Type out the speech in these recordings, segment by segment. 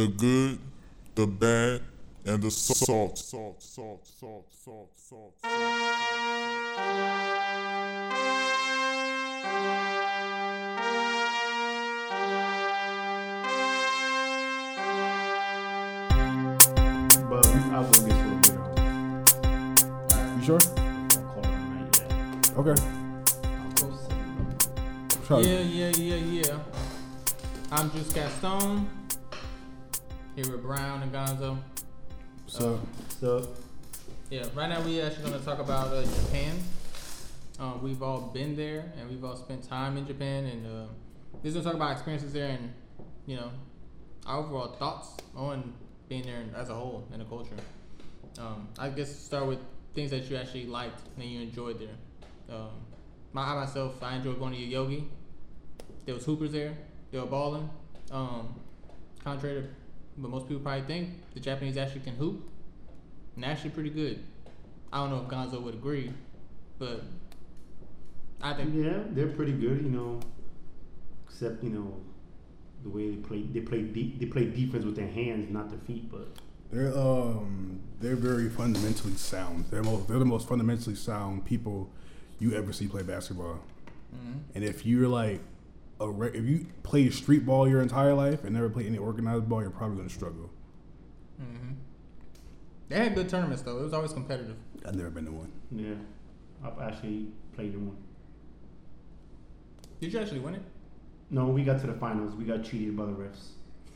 the good, the bad, and the salt. Salt, salt, salt, salt, salt, But we, I will get to later. You sure? I'll call it a night, yeah. Okay. I'll post it. Try. Yeah, yeah, yeah, yeah. I'm Juice Gaston. Here with Brown and Gonzo. So, So, Yeah, right now we actually going to talk about uh, Japan. Uh, we've all been there and we've all spent time in Japan, and uh, we're going to talk about experiences there and you know our overall thoughts on being there as a whole and the culture. Um, I guess start with things that you actually liked and you enjoyed there. Um, my, I myself, I enjoyed going to Yogi. There was hoopers there. They were balling. Um, contrary to what most people probably think, the Japanese actually can hoop and actually pretty good. I don't know if Gonzo would agree, but I think yeah, they're pretty good, you know. Except, you know, the way they play, they play, de- they play defense with their hands, not their feet. But they're um they're very fundamentally sound. They're most they're the most fundamentally sound people you ever see play basketball. And if you're like a re- if you played street ball your entire life and never played any organized ball, you're probably gonna struggle. hmm they had good tournaments though. It was always competitive. I've never been to one. yeah, I've actually played in one. Did you actually win it? No, we got to the finals. We got cheated by the refs.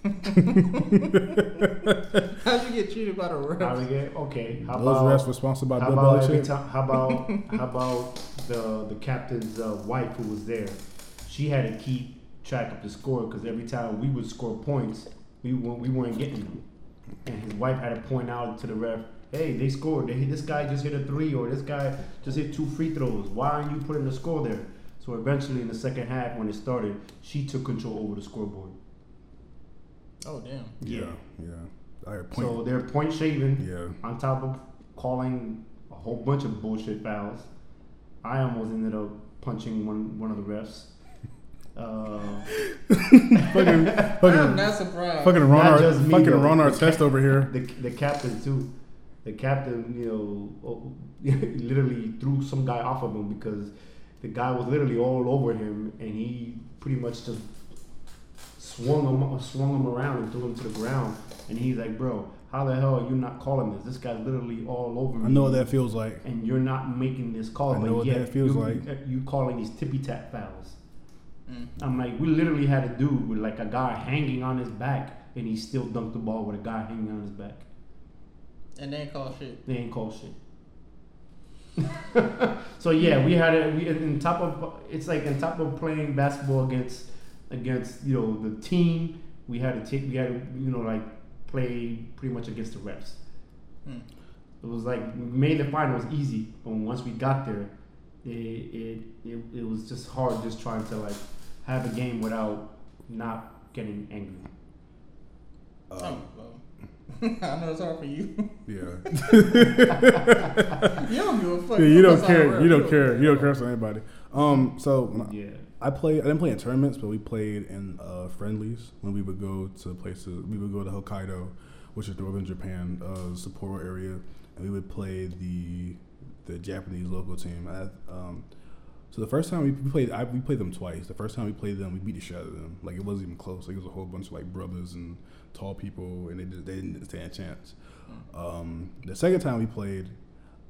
How'd you get cheated by the How refs? we get? Okay, how Those about refs were sponsored by how Bill Belichick. How about how about the the captain's uh, wife who was there? She had to keep track of the score because every time we would score points, we weren't, we weren't getting them, and his wife had to point out to the ref, "Hey, they scored. They, this guy just hit a three, or this guy just hit two free throws. Why aren't you putting the score there?" So eventually, in the second half, when it started, she took control over the scoreboard. Oh damn. Yeah, yeah. I had point. So they're point shaving. yeah. on top of calling a whole bunch of bullshit fouls, I almost ended up punching one one of the refs. Uh, fucking I'm fucking not surprised. fucking Ron, Not Ar- just me, fucking though. Ron The Artest over here. the the captain too. The captain, you know, literally threw some guy off of him because the guy was literally all over him, and he pretty much just swung him swung him around and threw him to the ground. And he's like, "Bro, how the hell are you not calling this? This guy's literally all over me." I know what that feels like. and you're not making this call. I know but what yet that feels you, like. You calling these tippy tap fouls. Mm. I'm like, we literally had a dude with like a guy hanging on his back, and he still dunked the ball with a guy hanging on his back. And they ain't call shit. They ain't call shit. so yeah, we had it. We in top of it's like on top of playing basketball against against you know the team. We had to take we had to you know like play pretty much against the refs. Mm. It was like we made the finals easy, but once we got there, it it, it it was just hard just trying to like have a game without not getting angry. Oh, Um, well. I know it's hard for you. yeah. you don't give a fuck. yeah, you don't That's care. how it You don't care. You don't care for anybody. Um. So I- Yeah. I played. I didn't play in tournaments, but we played in uh, friendlies when we would go to places. We would go to Hokkaido, which is the northern Japan, uh, Sapporo area, and we would play the the Japanese local team. I, um, so the first time we, played, I, we played them twice. The first time we played them, we beat the shit out of them. Like it wasn't even close. Like it was a whole bunch of like brothers and tall people, and they just, they didn't stand a chance. Um, the second time we played,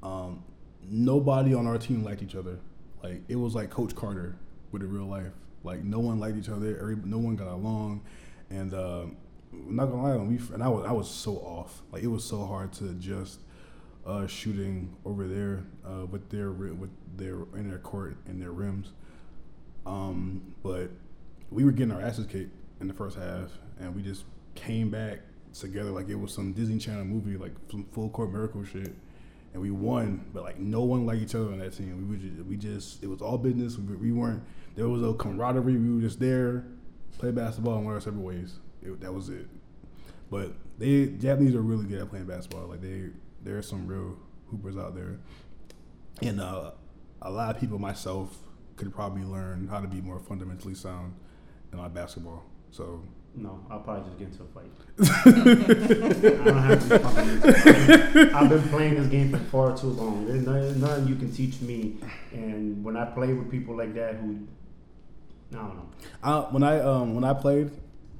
um, nobody on our team liked each other. Like it was like Coach Carter with a real life. Like no one liked each other. Every, no one got along, and uh, I'm not gonna lie, when we and I was I was so off. Like it was so hard to adjust uh, shooting over there uh, with their with their in their court and their rims. Um, but we were getting our asses kicked in the first half, and we just came back together like it was some Disney Channel movie, like some full court miracle shit. And we won, but like no one liked each other on that team. We were just, we just it was all business. We, we weren't there was no camaraderie. We were just there, play basketball, and our separate ways. It, that was it. But they Japanese are really good at playing basketball. Like they there are some real hoopers out there, and uh, a lot of people, myself, could probably learn how to be more fundamentally sound in our basketball. So No, I'll probably just get into a fight. I don't have to be. I've been playing this game for far too long. There's nothing, nothing you can teach me. And when I play with people like that who, I don't know. I, when I um when I played,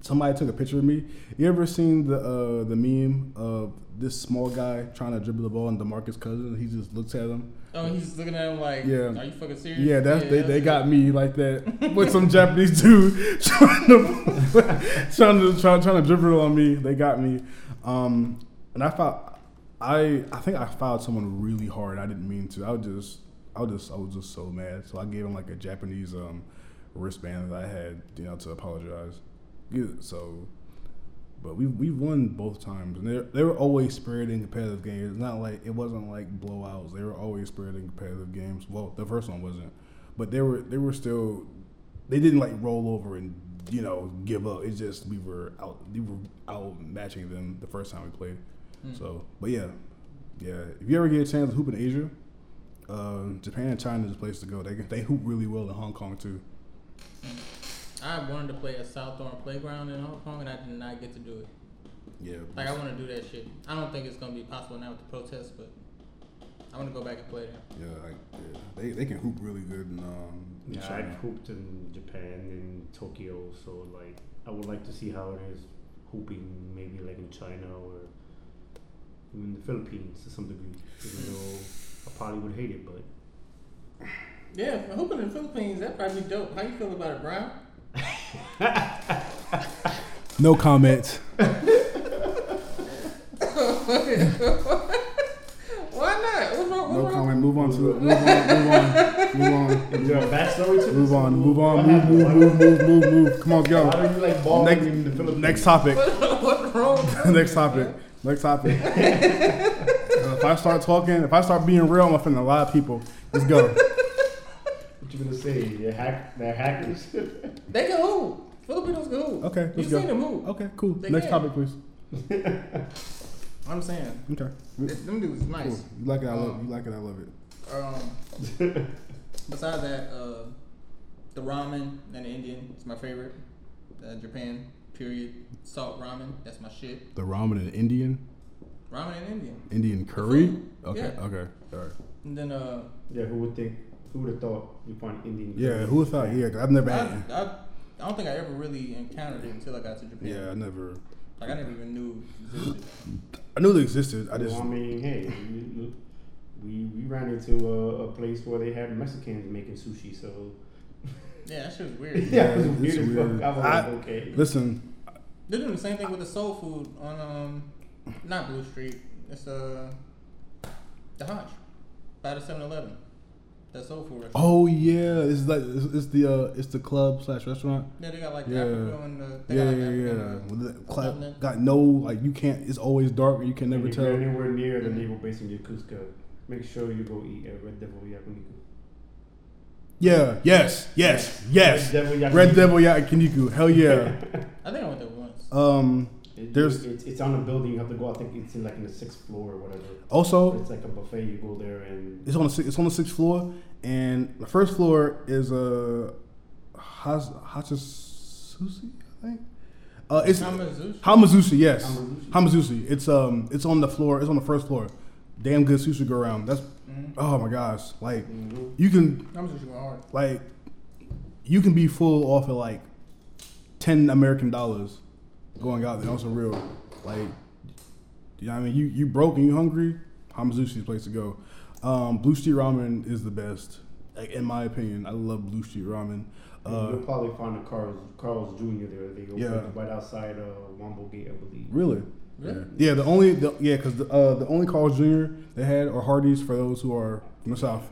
somebody took a picture of me. You ever seen the uh, the meme of this small guy trying to dribble the ball and Demarcus Cousins? He just looks at him. Oh, he's looking at him like, Yeah. are you fucking serious? Yeah, that's they, they that's got me like that with some Japanese dude trying to trying to try, trying to dribble on me. They got me, um, and I thought I I think I fouled someone really hard. I didn't mean to. I was just I was just I was just so mad. So I gave him like a Japanese um, wristband that I had, you know, to apologize. Yeah, so. But we we won both times, and they they were always spirited in competitive games. It's not like it wasn't like blowouts. They were always spirited in competitive games. Well, the first one wasn't, but they were they were still they didn't like roll over and you know give up. It's just we were out we were out matching them the first time we played. Hmm. So, but yeah, yeah. If you ever get a chance to hoop in Asia, uh, Japan and China is a place to go. They they hoop really well in Hong Kong too. I wanted to play a Southorn playground in Hong Kong, and I did not get to do it. Yeah, Like I want to do that shit. I don't think it's gonna be possible now with the protests, but I want to go back and play there. yeah, like, yeah. They they can hoop really good in um in Yeah, I China. hooped in Japan and Tokyo, so like I would like to see how it is hooping maybe like in China or in the Philippines to some degree. Even though I probably would hate it, but Yeah, hooping in the Philippines, that probably be dope. How you feel about it, Brown? No comment. Why not? What's wrong? No What's wrong? comment. Move on to it. Move on. Move on. Move on. is there a backstory to this? Move on. Move on. What Move. happened? Move. Move. Move. Move. Move. Come on, Why go. do you like balling Next, in the Philippines? next topic. What's wrong? next topic. Next topic. Uh, if I start talking, if I start being real, I'm offending a lot of people. Let's go. What say? They're hack. They're hackers. They can hoop. Filipinos can hoop. Okay, let's seen go. them hoop? Okay, cool. They Next can. topic, please. I'm saying, Okay. th- them dudes is nice. Cool. You like it? I love. You like it? I love it. Um, besides that, uh, the ramen and the Indian is my favorite. Uh, Japan, period. Salt ramen, that's my shit. The ramen and Indian, Ramen and Indian. Indian curry. Okay. yeah. Okay. All right. And then, uh, yeah, who would think? Who would have thought you find Indian? Yeah. Who would thought? Yeah. 'cause I've never I, had. I, I don't think I ever really encountered it until I got to Japan. Yeah. I never. Like, I never even knew it existed. I knew they existed. I just. well, I mean, hey, we, we we ran into a, a place where they had Mexicans making sushi, so Yeah, that shit was weird. yeah, it was it's weird. as weird. fuck. I was I- like, okay. Listen. They're doing the same thing with the soul food on, um, not Blue Street. It's, uh, the Honch by the 7 Eleven. That soul food restaurant. Oh yeah. It's like it's, it's the uh it's the club slash restaurant. Yeah, they got like Yeah. Africa and uh, they Yeah, got like yeah, African, yeah. With the what's cla- happening? got no like you can't. It's always dark. You can never if you're anywhere near the naval base in Yokosuka, make sure you go eat at Red Devil Yakiniku. Yeah. Yes. Yes. Yes. Red Devil Yakiniku. Red Devil Yakiniku. Hell yeah. I think I went there once. Um. It- There's- it's, it's on a building. You have to go. I think it's in like in the sixth floor or whatever. Also, It's like a buffet. You go there and It's on the it's on the sixth floor, and the first floor is a uh, Haz- Hachisusi, I think. Uh, it's Hamazushi. Hamazushi, yes, Hamazushi. Hamazushi. It's um, it's on the floor. It's on the first floor. Damn good sushi go around. That's Mhm. oh my gosh, like Mhm. you can Hamazushi went hard. like you can be full off of like ten American dollars going out there. Also real, like you know what I mean. You you broke and you hungry. Hamazushi is the place to go. Um, Blue Street Ramen is the best, like, in my opinion. I love Blue Street Ramen. Uh, you'll probably find a Carl's Carl's Jr. there. They open Yeah. right outside uh, Wombo Gate, I believe. really? Really? Yeah. Yeah. The only the, yeah, because the uh, the only Carl's Jr. they had or Hardee's for those who are from the South.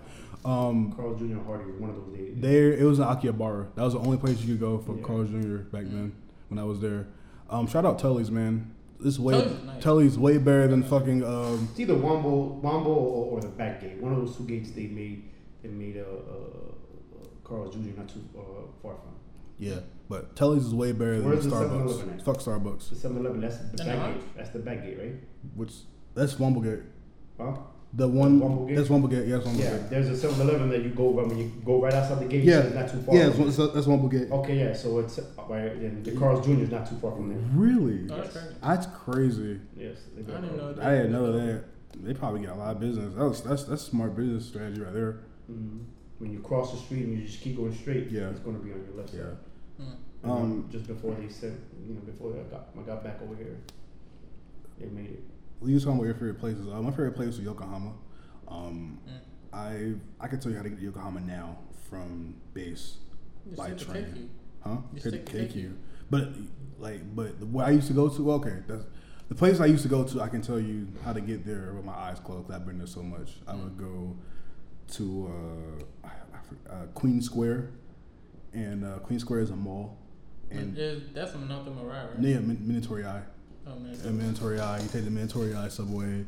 Um, Carl's Jr. and Hardy one of those days. There, it was in Akihabara. That was the only place you could go for Yeah. Carl's Jr. back then when I was there. Um, shout out Tully's, man. This way, Tully's nice. Tully's way better than fucking. Um, It's either Wombo, Wombo or, or the back gate. One of those two gates they made. They made a, a, a Carl's Jr. not too uh, far from. yeah, but Tully's is way better than Where's the Starbucks. 7-Eleven? Fuck Starbucks. The 7-Eleven. That's the back gate. That's the back gate, right? Which that's Womblegate. Huh? The one Womble that's Womble Gate. Yeah, that's Womble Yeah, Gate. there's a 7-Eleven that you go right when you go right outside the gate. Yeah. so it's not too far. Yeah, from that's, there. that's Womble Gate. Okay, yeah. So it's uh, right, and the Carl's Jr. is not too far from there. Really? Oh, that's crazy. That's crazy. Yes, I didn't Carl's. know I didn't know that. They probably got a lot of business. That was, that's that's smart business strategy right there. Mhm. When you cross the street and you just keep going straight, Yeah. it's going to be on your left side. Yeah. Mm. And Um, just before they sent, you know, before I got I got back over here, they made it. You was talking about your favorite places. Uh, my favorite place was Yokohama. Um, Mm. I I can tell you how to get to Yokohama now from base Just by train. Huh? Just Take take KQ. But like, but where I used to go to, okay, that's the place I used to go to. I can tell you how to get there with my eyes closed. I've been there so much. I would go to uh, I, I, for- uh, Queen Square, and uh, Queen Square is a mall, and that's from North Mariah, right? yeah, Min- Minato Mirai. Oh man. And Minato Mirai, you take the Minato Mirai subway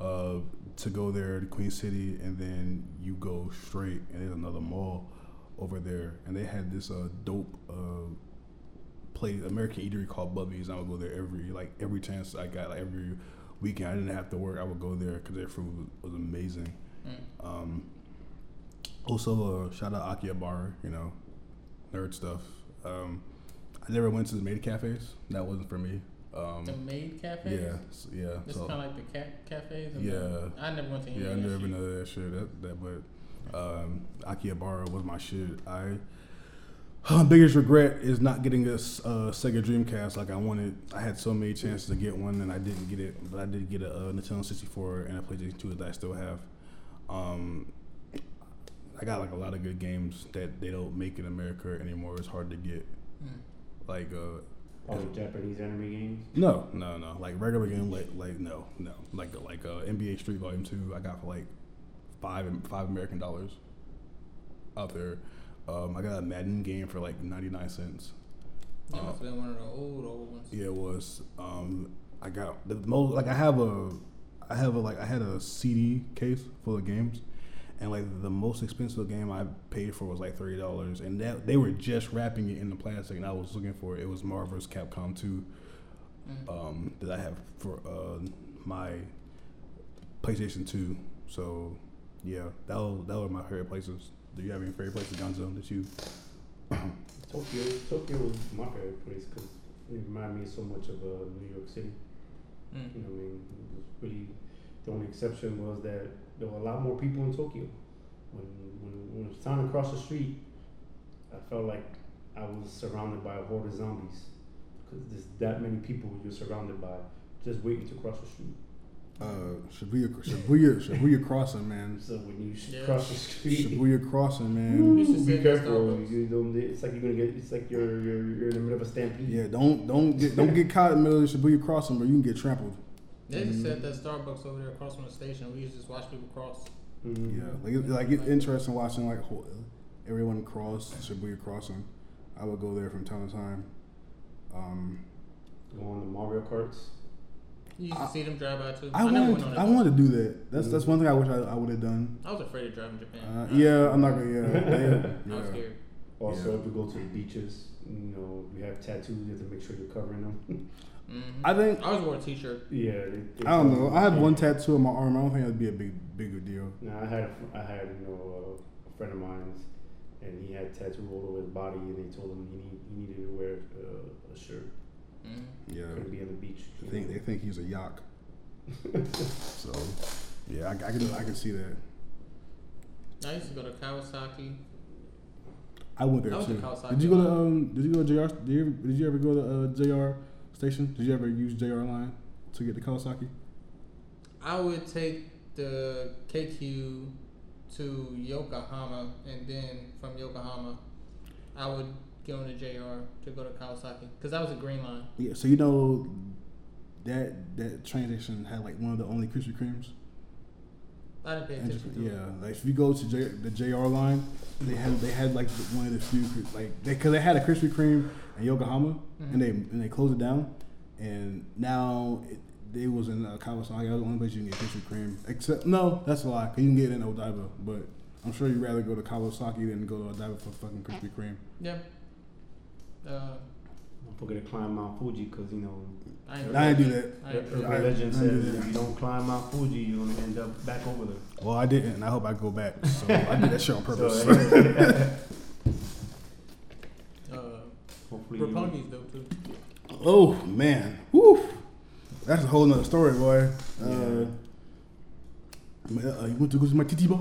uh, to go there to Queen City, and then you go straight, and there's another mall over there, and they had this uh, dope uh, place, American eatery called Bubby's. I would go there every like every chance I got, like every weekend. I didn't have to work. I would go there because their food was, was amazing. Mm. Um, also, uh, shout out Akihabara, you know, nerd stuff. Um, I never went to the maid cafes. That wasn't for me. Um, The maid cafes. yeah, yeah. It's So, kind of like the cat cafes. Yeah. the- I never went to any yeah, I never shit. know that shit. That, that but um, Akihabara was my shit. I biggest regret is not getting a uh, Sega Dreamcast like I wanted. I had so many chances to get one and I didn't get it, but I did get a, uh Nintendo 64 and a PlayStation 2 that I still have. Um, I got like a lot of good games that they don't make in America anymore. It's hard to get. Mm. Like uh, All the Japanese anime games. no, no, no. Like regular game, like like no, no. Like like uh, NBA Street Volume Two, I got for like five five American dollars out there. Um, I got a Madden game for like ninety nine cents. That Uh, must been one of the old old ones. yeah, it was. Um, I got the most. Like I have a, I have a like I had a CD case full of games, and like the most expensive game I paid for was like thirty dollars, and that they were just wrapping it in the plastic, and I was looking for it. It was Marvel vs. Capcom Two Mm. um, that I have for uh, my PlayStation Two. So yeah, that was, that were my favorite places. Do you have any favorite places, Gonzo, that you? Tokyo. Tokyo was my favorite place because it reminded me so much of uh, New York City. Mm. You know, what I mean, it was really the only exception was that there were a lot more people in Tokyo. When when, when it was time to cross the street, I felt like I was surrounded by a horde of zombies because there's that many people you're surrounded by just waiting to cross the street. Uh, Shibuya, Shibuya, Shibuya Crossing, man. So when you Yeah. cross the street, Shibuya Crossing, man. You should be sit careful. You don't, it's like you're gonna get. It's like you're you're, you're in the middle of a stampede. Yeah, don't don't get don't get caught in the middle of Shibuya Crossing, where you can get trampled. They just Mm-hmm. said that Starbucks over there across from the station. We used to just watch people cross. Mhm. Yeah, like it, like it's interesting watching like everyone cross Shibuya Crossing. I would go there from time to time. Um, Go on the Mario Karts. You used to I- see them drive by too. I never wanted went on to. I wanted to do that. That's that's one thing I wish I, I would have done. I was afraid of driving Japan. Uh, yeah, I'm not gonna. Yeah, they- I was scared. Also, Yeah. if you go to the beaches, you know, you have tattoos, you have to make sure you're covering them. hmm I think I was wearing a t-shirt. yeah. They, they I don't know. I have one tattoo on my arm. I don't think that'd be a big big deal. No, I had, a I had, you know, uh, a friend of mine's, and he had tattoo all over his body, and they told him he, need, he needed to wear uh, a shirt. hmm Yeah, Couldn't be on the beach. I think know. they think he's a yak. so, yeah, I, I can I can see that. I used to go to Kawasaki. I went there That was too. a Kawasaki Did you go to um? Did you go to JR? Did you ever, did you ever go to uh, JR station? Did you ever use JR line to get to Kawasaki? I would take the KQ to Yokohama, and then from Yokohama, I would get on the JR to go to Kawasaki because that was a green line. Yeah. So you know that that train station had like one of the only Krispy Kremes. I didn't pay attention to it. yeah, like if you go to J, the JR line, they had they had like one of the few like they because they had a Krispy Kreme in Yokohama Mhm. and they and they closed it down, and now it, they was in uh, Kawasaki. That was the only place you can get Krispy Kreme. Except no, that's a lie. 'cause you can get it in Odaiba, but I'm sure you'd rather go to Kawasaki than go to Odaiba for fucking Krispy Kreme. Yeah. Uh, Don't forget to climb Mount Fuji because you know I ain't, I ain't do that. I ain't urban. I- legend I says if you don't climb Mount Fuji, you're gonna end up back over there. Well, I didn't, and I hope I go back. So I did that shit on purpose. So, hopefully, you, Roppongi though too. oh man, Woo. that's a whole nother story, boy. Uh, Yeah. man, uh, you want to go to my titty boy?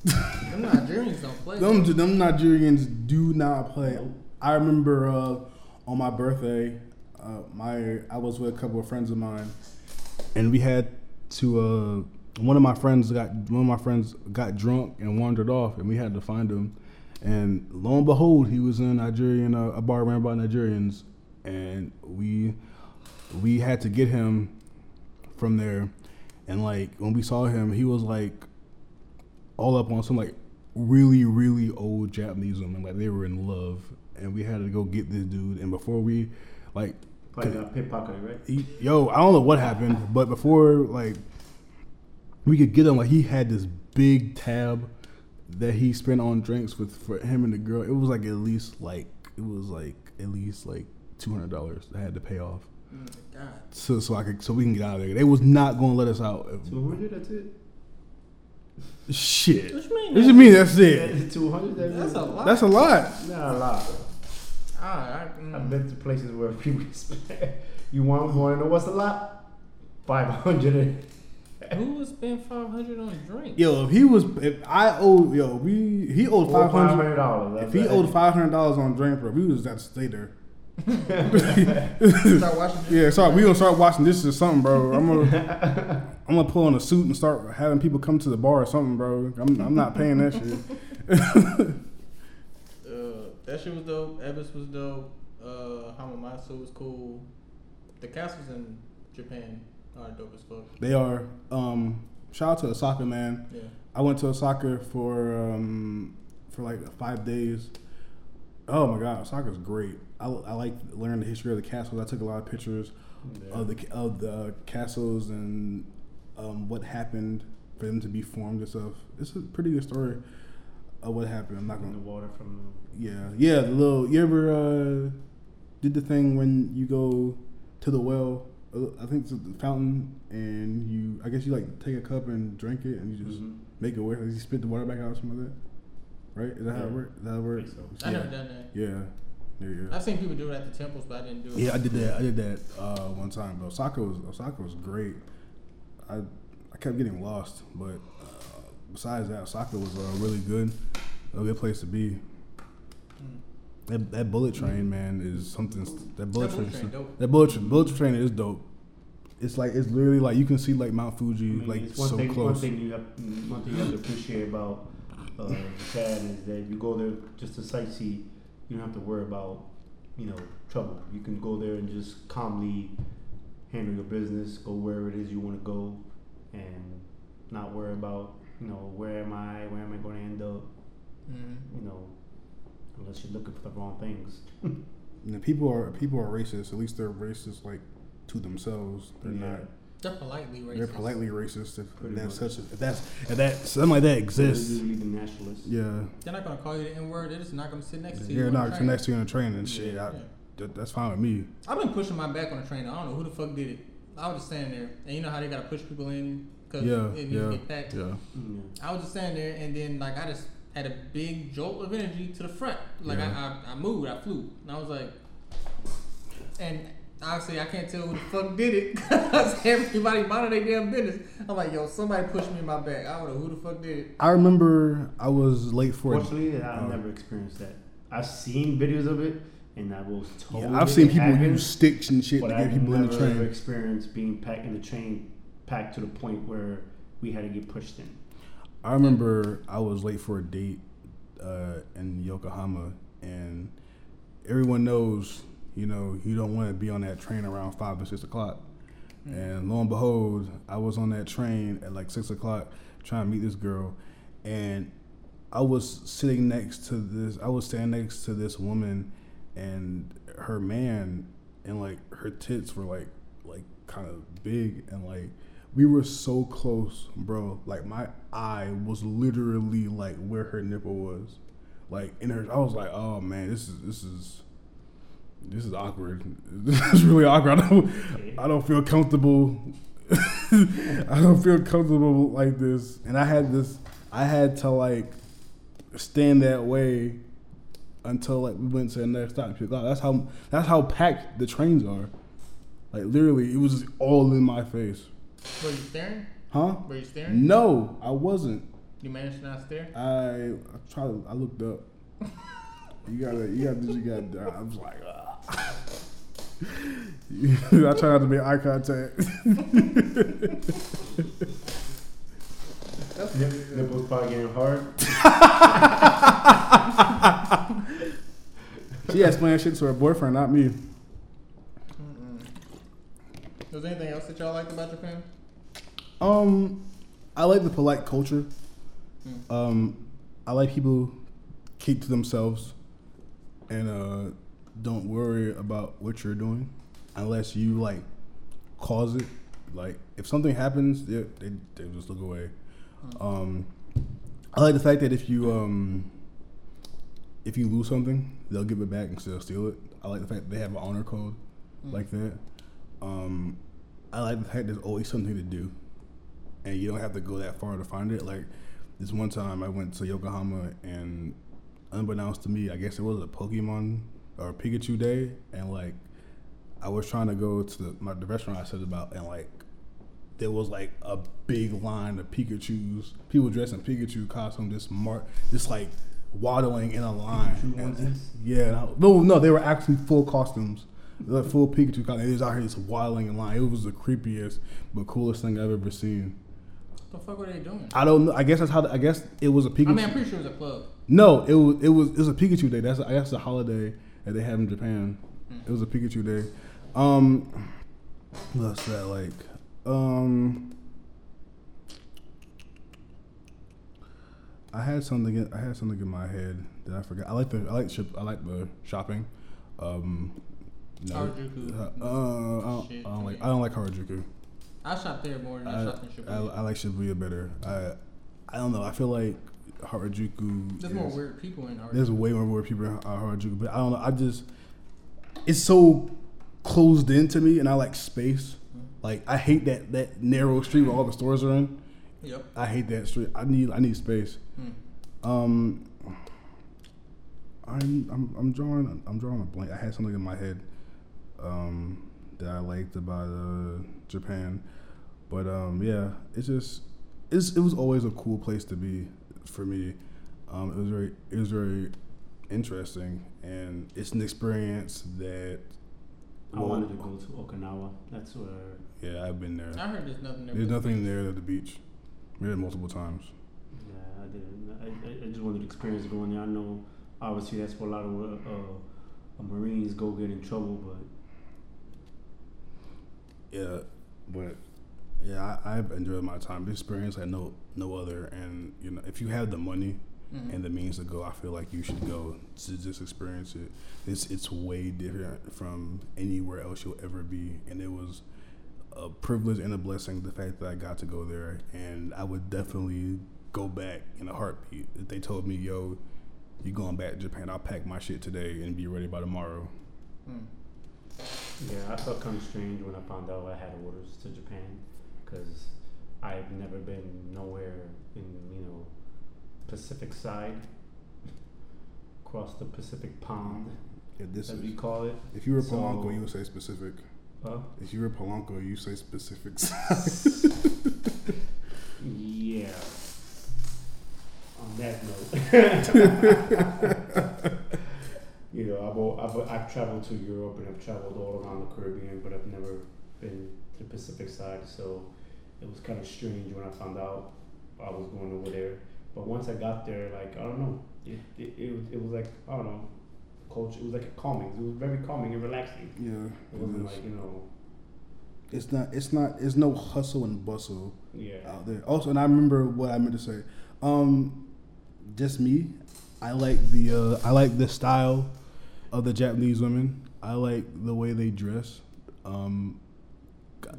Them Nigerians don't play. Them, them Nigerians do not play. I remember uh, on my birthday, uh, my I was with a couple of friends of mine, and we had to. Uh, one of my friends got one of my friends got drunk and wandered off, and we had to find him. And lo and behold, he was in Nigerian uh, a bar ran by Nigerians, and we we had to get him from there. And like when we saw him, he was like all up on some like really really old Japanese woman, like they were in love, and we had to go get this dude. And before we like probably got pickpocketed, right? he, yo, I don't know what happened, but before like we could get him, like he had this big tab that he spent on drinks with for him and the girl. It was like at least like it was like at least like two hundred dollars I had to pay off, God. so so I could so we can get out of there. They was not going to let us out. Two hundred. That's it. Shit. What you mean? What you mean? That's it. Two hundred. That's a lot. That's a lot. Not a lot. Ah, I, mm. I've been to places where people spend. You want want to know what's a lot? Five hundred. Who would spend five hundred on a drink? Yo, if he was, if I owed, yo, we he owed five Five hundred. hundred dollars. If he owed five hundred dollars on drink, bro, we was got to stay there. Start watching. Yeah, sorry, we gonna start watching this or something, bro. I'm gonna, I'm gonna pull on a suit and start having people come to the bar or something, bro. I'm, I'm not paying that shit. Uh, that shit was dope. Ebbets was dope. Uh, Hamamatsu was cool. The castles in Japan are dope as fuck. They are. Um, shout out to Osaka, man. Yeah. I went to Osaka for um, for like five days. Oh my god, Osaka's great. I, I like learning the history of the castles. I took a lot of pictures of the of the castles and um, what happened for them to be formed and stuff. It's a pretty good story of what happened. I'm not gonna the water from Yeah, yeah. The little. You ever uh, did the thing when you go to the well? I think it's the fountain, and you. I guess you like take a cup and drink it, and you the. just Mhm. make it work. Like you spit the water back out, or something like that. Right? Is that how it Yeah. works? Is that how it works? think so. I Yeah. never done that. Yeah. There you go. I've seen people do it at the temples, but I didn't do it. Yeah, I did that. I did that uh, one time. But Osaka was Osaka was great. I I kept getting lost, but uh, besides that, Osaka was uh, really good. A good place to be. That, that bullet train, man, is something. That bullet That train, bullet train dope. that bullet train, bullet train is dope. It's like it's literally like you can see like Mount Fuji I mean, like it's one so thing, One thing you have, one thing you have to appreciate about uh, Japan is that you go there just to sightsee. You don't have to worry about, you know, trouble. You can go there and just calmly handle your business, go wherever it is you want to go, and not worry about, you know, where am I, where am I going to end up, Mm. you know, unless you're looking for the wrong things. And the people are people are racist. At least they're racist like to themselves. They're Yeah. not. They're politely racist. They're politely racist. If Pretty that's much. such a, if that's if that something like that They're exists. the nationalists. Yeah. They're not gonna call you the N word. They're just not gonna sit next to you. You're on the not train. next to you on a train and shit. I, Yeah. that, that's fine with me. I've been pushing my back on the train. I don't know who the fuck did it. I was just standing there, and you know how they gotta push people in because Yeah, it needs yeah, to get packed. yeah. Mm, I was just standing there, and then like I just had a big jolt of energy to the front. Like Yeah. I, I, I moved, I flew, and I was like, and obviously I can't tell who the fuck did it because everybody minded their damn business. I'm like, yo, somebody pushed me in my back. I don't know who the fuck did it. I remember I was late for it. Fortunately, I've Oh. never experienced that. I've seen videos of it, and I was told. Yeah, I've seen people happened, use sticks and shit but to I've get people in the train. never train. experienced being packed in the train, packed to the point where we had to get pushed in. I remember I was late for a date uh, in Yokohama, and everyone knows, you know, you don't want to be on that train around five or six o'clock. And lo and behold, I was on that train at like six o'clock trying to meet this girl, and I was sitting next to this. I was standing next to this woman, and her man, and like her tits were like like kind of big, and like we were so close, bro. Like my eye was literally like where her nipple was, like in her. I was like, oh man, this is this is This is awkward. This is really awkward. I don't, I don't feel comfortable. I don't feel comfortable like this. And I had this. I had to like stand that way until like we went to the next stop. Like that's how that's how packed the trains are. Like literally, it was all in my face. Were you staring? Huh? Were you staring? No, I wasn't. You managed to not stare? I I tried. I looked up. You gotta, you gotta you gotta. I was like, ah. I try not to make eye contact. Nip- Nipples probably getting hard. she explained shit to her boyfriend, not me. Mm-mm. Was there anything else that y'all liked about Japan? Um, I like the polite culture. Hmm. Um, I like people keep to themselves and uh, don't worry about what you're doing unless you like cause it. Like if something happens, they they, they just look away. Um, I like the fact that if you um, if you lose something, they'll give it back instead of steal it. I like the fact that they have an honor code like that. Um, I like the fact there's always something to do, and you don't have to go that far to find it. Like this one time, I went to Yokohama, and unbeknownst to me, I guess it was a Pokemon or Pikachu day, and like I was trying to go to the, my, the restaurant I said about, and like there was like a big line of Pikachu's, people dressed in Pikachu costume, just mark, just like waddling in a line. And- yeah, I- no, no, they were actually full costumes, like full Pikachu costumes. They was out here just waddling in line. It was the creepiest but coolest thing I've ever seen. What the fuck were they doing? I don't know. I guess that's how. The, I guess it was a Pikachu. I mean, I'm pretty sure it was a club. No, it was it was it was a Pikachu day. That's I guess the holiday that they have in Japan. It was a Pikachu day. Um, what's that like? Um, I had something. In, I had something in my head that I forgot. I like the I like ship, I like the shopping. Um, no, Harajuku. uh, uh, I, don't, I don't like. I don't like Harajuku. I shopped there more than I, I, shopped in Shibuya. I like Shibuya better. I I don't know. I feel like Harajuku. There's is- more weird people in Harajuku. there's way more weird people in Harajuku, but I don't know. I just it's so closed in to me, and I like space. Like I hate that that narrow street where all the stores are in. Yep. I hate that street. I need I need space. Hmm. Um, I'm I'm I'm drawing I'm drawing a blank. I had something in my head um, that I liked about uh, Japan, but um, yeah, it's just it's it was always a cool place to be for me. Um, it was very it was very interesting, and it's an experience that I wanted to go to Okinawa. That's where. yeah I've been there. I heard there's nothing there. There's but- nothing there at the beach. Been there multiple times. Yeah, I didn't. I, I, I just wanted to experience going there. I know, obviously, that's where a lot of uh, uh, Marines go get in trouble, but Yeah, but yeah, I, I've enjoyed my time. This experience like no no other, and you know, if you have the money Mhm. and the means to go, I feel like you should go to just experience it. It's it's way different from anywhere else you'll ever be, and it was a privilege and a blessing the fact that I got to go there, and I would definitely go back in a heartbeat. If they told me, "Yo, you going back to Japan? I'll pack my shit today and be ready by tomorrow." Hmm. Yeah, I felt kind of strange when I found out I had orders to Japan because I've never been nowhere in you know Pacific side across the Pacific Pond, If this as we call it. if you were So- Polanco, you would say specific. Uh, If you were Polanco, you say specifics. yeah. On that note, you know, I've, I've I've traveled to Europe and I've traveled all around the Caribbean, but I've never been to the Pacific side. So it was kind of strange when I found out I was going over there. But once I got there, like I don't know, it it, it, was, it was like I don't know, culture. It was like a calming. It was very calming and relaxing. yeah, It wasn't like you know, it's not. It's not. It's no hustle and bustle yeah. out there. Also, and I remember what I meant to say. Um, just me. I like the. Uh, I like the style of the Japanese women. I like the way they dress. Um,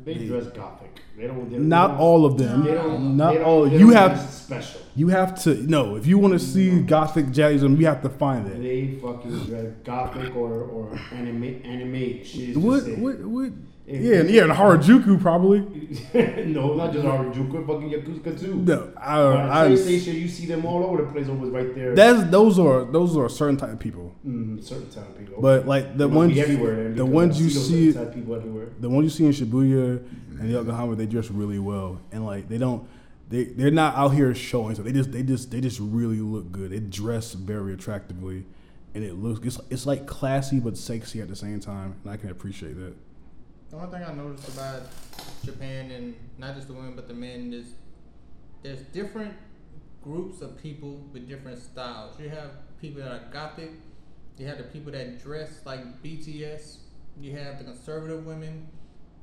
They dress gothic. They don't. They not don't- all of them. They don't. not they don't, all. They You have special. you have to no. If you want to see gothic jazzism, you have to find it. They fucking dress gothic or or anime anime shit. What what what? If- Yeah, yeah, and Harajuku probably. no, not just Harajuku, fucking Yakuza too. No, I, On I, PlayStation, you see them all over the place. Always right there. that's those are those are certain type of people. mm, certain type of people. But like the ones everywhere. the ones you see- type of people everywhere. the ones you see in Shibuya and Yokohama, they dress really well, and like they don't, they they're not out here showing. So they just they just they just really look good. They dress very attractively, and it looks it's it's like classy but sexy at the same time, and I can appreciate that. The only thing I noticed about Japan and not just the women but the men is there's different groups of people with different styles. You have people that are gothic. You have the people that dress like BTS. You have the conservative women.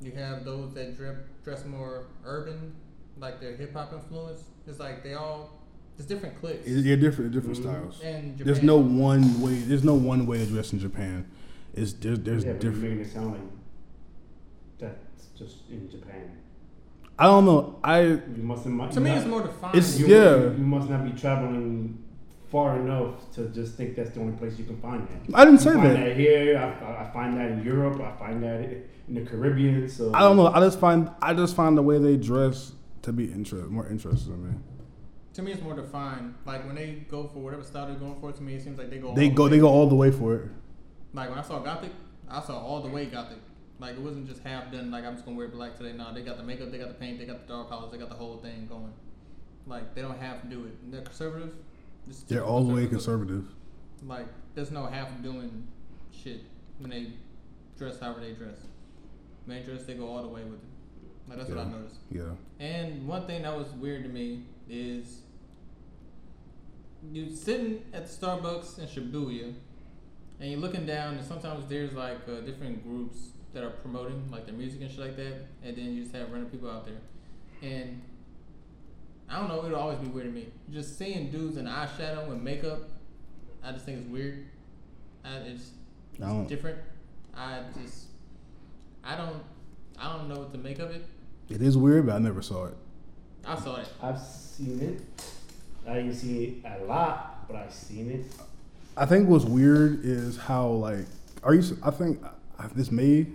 You have those that dress dress more urban, like their hip hop influence. It's like they all it's different cliques. It- Yeah, different different Mhm. styles. And There's no one way. There's no one way to dress in Japan. It's there's there's yeah, but you're different. making it sound like that's just in Japan. I don't know. I You must not. To me, not, it's more defined. It's- you, yeah. You must not be traveling far enough to just think that's the only place you can find that. I didn't You say find that. that here. I, I- I find that in Europe. I find that in the Caribbean. So I don't know. I just find I just find the way they dress to be interest more interesting to me. To me, it's more defined. Like when they go for whatever style they're going for, to me, it seems like they go. They all go the they go all the way for it. Like when I saw Gothic, I saw all the way Gothic. Like it wasn't just half done. Like I'm just gonna wear black today. No, they got the makeup, they got the paint, they got the dark colors, they got the whole thing going. Like they don't have to do it. And they're conservative. They're all the way conservative. Like there's no half doing shit when they dress however they dress. When they dress, they go all the way with it. Like that's what I Yeah. noticed. Yeah. And one thing that was weird to me is you sitting at the Starbucks in Shibuya, and you're looking down, and sometimes there's like uh, different groups that are promoting like their music and shit like that, and then you just have random people out there, and I don't know, it'll always be weird to me. Just seeing dudes in eyeshadow and makeup, I just think it's weird. I, it's, it's I different. I just, I don't, I don't know what to make of it. It is weird, but I never saw it. I saw it. I've seen it. I didn't see it a lot, but I've seen it. I think what's weird is how like are you? I think this may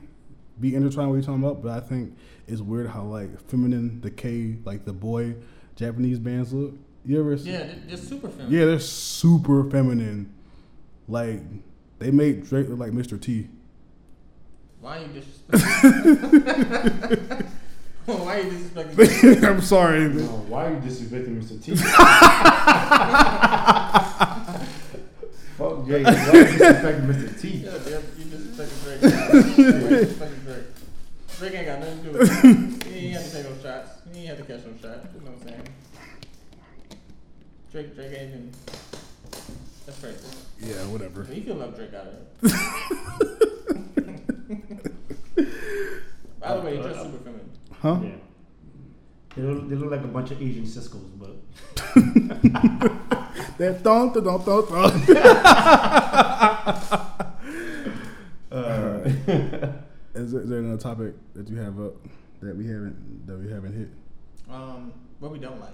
be intertwined with what you're talking about, but I think it's weird how like feminine the K like the boy Japanese bands look. You ever? see- Yeah, they're, they're super feminine. Yeah, they're super feminine. Like they make Drake look like Mr. T. Why are you disrespecting? Why are you disrespecting? I'm sorry. No, why are you disrespecting Mr. T? Fuck Jay. Why are you disrespecting Mr. T? Yeah, yeah, you disrespecting Drake. Why you disrespecting Drake? Drake ain't got nothing to do with it. He ain't have to take no shots. He ain't have to catch no shots. You know what I'm saying? Drake, Drake ain't even. That's crazy. Yeah, whatever. You can love Drake out of it. By the way, you're just super feminine. Huh? Yeah. They look, they look like a bunch of Asian Sisqo's, but That thong, thong, thong, thong, thong. uh, Is there, is there another topic that you have up that we haven't that we haven't hit? Um, what we don't like.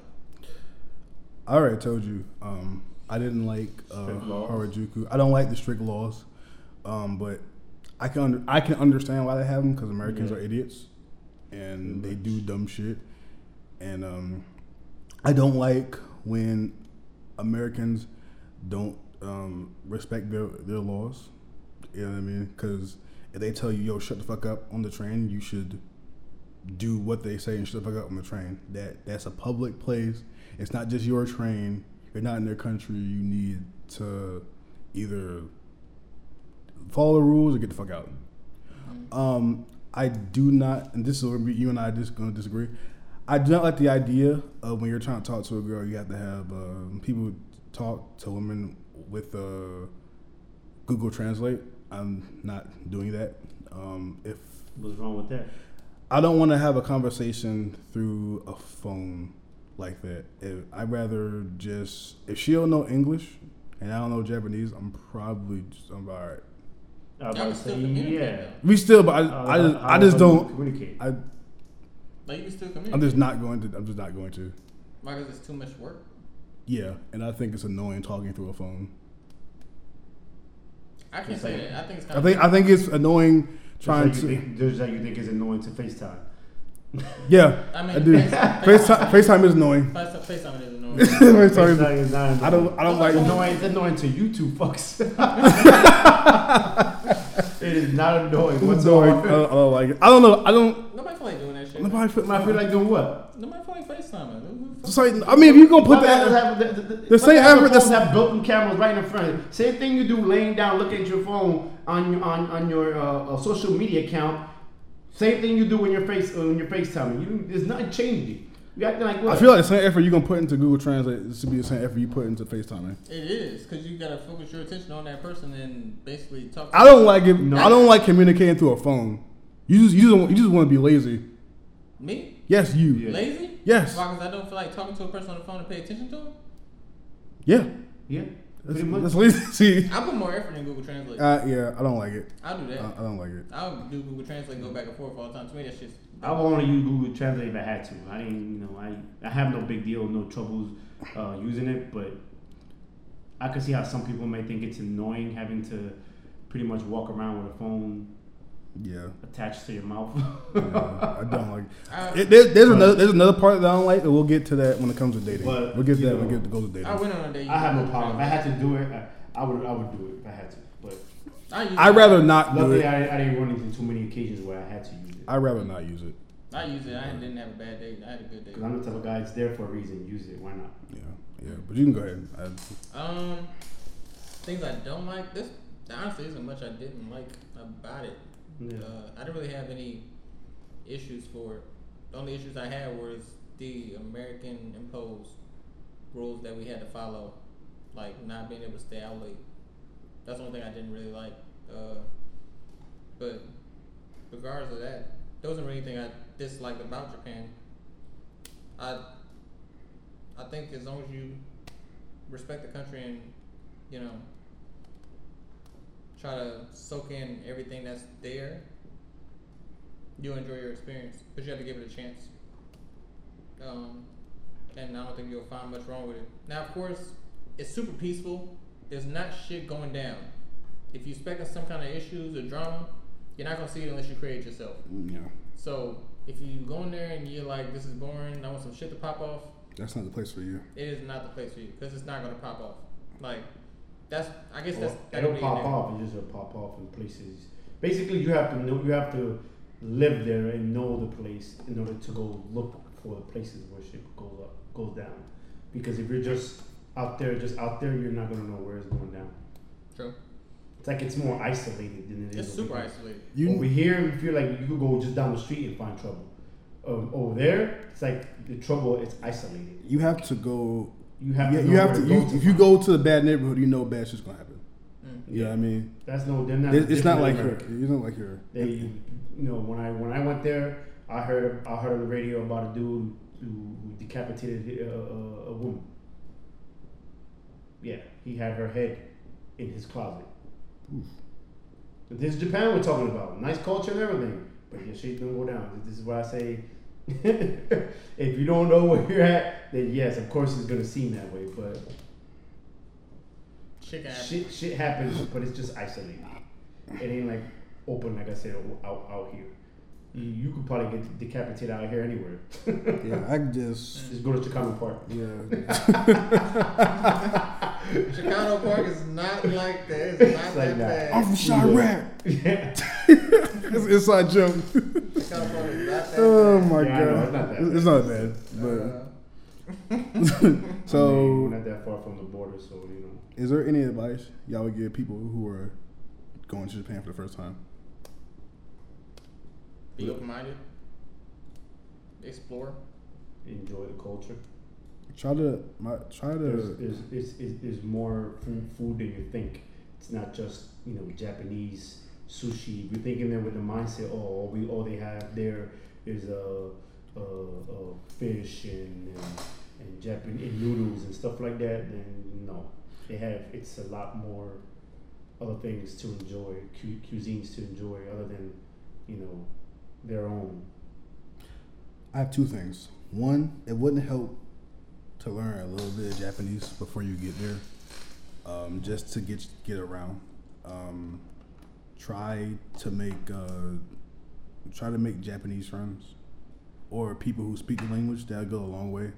I already told you. Um, I didn't like uh, Harajuku. I don't like the strict laws, um, but I can under, I can understand why they have them because Americans Yeah. are idiots and they do dumb shit. And um, I don't like when Americans don't um, respect their their laws. You know what I mean? Because if they tell you, "Yo, shut the fuck up" on the train, you should do what they say and shut the fuck up on the train. That that's a public place. It's not just your train. You're not in their country. You need to either follow the rules or get the fuck out. Um, I do not, and this is where you and I just going to disagree. I do not like the idea of when you're trying to talk to a girl, you have to have um, people talk to women with uh, Google Translate. I'm not doing that. Um, if what's wrong with that? I don't want to have a conversation through a phone like that. If, I'd rather just if she don't know English and I don't know Japanese, I'm probably just I'm all right. I was about to still say, communicate yeah. We still, but I, Uh, I just, how- I just do you don't. communicate. I Like you can still communicate. I'm just not going to. I'm just not going to. Why? Because it's too much work. Yeah, and I think it's annoying talking through a phone. I can't say like- that. I think it's I kind think I think it's annoying Just trying like to. think, just like you think it's annoying to FaceTime. Yeah, I mean, I do. Face- FaceTime, FaceTime is annoying. FaceTime, FaceTime is annoying. FaceTime is- FaceTime is not I don't. I don't like. It's annoying. It's annoying to you two fucks. it is not annoying It's annoying. I whatsoever. don't, I don't like it. I don't know. I don't. Shit. Nobody feel, I feel like doing what? Nobody feel like FaceTiming. It's like, I mean, if you gonna put that, have the, the, the, the same effort have built-in cameras right in front. Same thing you do laying down, looking at your phone on your on on your uh, uh, social media account. Same thing you do when you're face uh, when you're FaceTiming. You there's nothing changing. You acting like what? I feel like the same effort you're gonna put into Google Translate should be the same effort you put into FaceTime. It is because you gotta focus your attention on that person and basically talk. I don't like it. No. I don't like communicating through a phone. You just you just you just want to be lazy. Me Yes, you. Yeah. lazy? Yes. Why? Because I don't feel like talking to a person on the phone to pay attention to them. Yeah. yeah, That's, pretty much. that's lazy. See. I put more effort in Google Translate. Uh, yeah, I don't like it. I'll do that. I, I don't like it. I'll do Google Translate and go back and forth all the time. To me, that's just. I would only use Google Translate if I had to. I didn't, you know, I I have no big deal, no troubles uh, using it, but I can see how some people may think it's annoying having to pretty much walk around with a phone Yeah. attached to your mouth. yeah I don't like I, it. There, there's another there's another part that I don't like, and we'll get to that when it comes to dating. But, we'll get to you that when know, it goes to dating. I went on a date. I have no using problem. If I had to do it, I, I would I would do it if I had to. But I, I'd rather not do luckily, it. I, I didn't run into too many occasions where I had to use it. I'd rather not use it. I use it. I didn't have a bad date. I had a good date. Because I'm the type of guy, it's there for a reason. Use it. Why not? Yeah, yeah. But you can go ahead. I, Um, things I don't like. This honestly isn't much I didn't like about it. Yeah. Uh, I didn't really have any issues for it. The only issues I had was the American imposed rules that we had to follow, like not being able to stay out late. That's the only thing I didn't really like. Uh, but regardless of that, there wasn't really anything I disliked about Japan. I I think as long as you respect the country and you know try to soak in everything that's there, you'll enjoy your experience. But you have to give it a chance. Um, and I don't think you'll find much wrong with it. Now, of course, it's super peaceful. There's not shit going down. If you expecting some kind of issues or drama, you're not gonna see it unless you create it yourself. yeah, So if you go in there and you're like, "This is boring. I want some shit to pop off," that's not the place for you. it is not the place for you because it's not gonna pop off. Like that's, I guess that's Well, that'll it'll pop a off. It just will pop off in places. Basically, you have to know. You have to live there and know the place in order to go look for the places where shit goes up, goes down. Because if you're just out there, just out there, you're not gonna know where it's going down. True. It's like it's more isolated than it is. It's over super here. isolated. You over here, you feel like you could go just down the street and find trouble. Um, over there, it's like the trouble is isolated. you have to go. You have yeah, to. you have to. You, if you go to the bad neighborhood, you know bad shit's gonna happen. Mm. You know what I mean? that's no. They're not. It, it's not like. America. It's not like here. They, you know, when I when I went there, I heard I heard on the radio about a dude who, who decapitated a, a, a woman. Yeah, he had her head in his closet. But this is Japan we're talking about. Nice culture and everything, but your shit don't go down. This is why I say, if you don't know where you're at, then yes, of course it's gonna seem that way. But Shit shit shit happens, but it's just isolated. It ain't like open, like I said, out out here. You, you could probably get decapitated out here anywhere. Yeah, I just. Just go to Chicago Park. Yeah. Chicago Park is not like that. It's not It's like that that. I'm bad. from Chiraq. Yeah. it's an inside joke. Chicago Park is not that oh bad. my Yeah, I know, god, it's not that It's- it's not bad. But I mean, so, we're not that far from the border, so you know. is there any advice y'all would give people who are going to Japan for the first time? Be open minded. Explore. Enjoy the culture. Try to, my, try to. there's, there's, there's, there's more food, food than you think. It's not just you know Japanese sushi. If you're thinking there with the mindset, oh, all we all they have there is a, a, a fish and and, and Japanese noodles and stuff like that. Then no, they have it's a lot more other things to enjoy, cu- cuisines to enjoy other than you know their own. I have two things. One, it wouldn't help to learn a little bit of Japanese before you get there, um, just to get get around. Um, try to make uh, try to make Japanese friends or people who speak the language. That'll go a long way.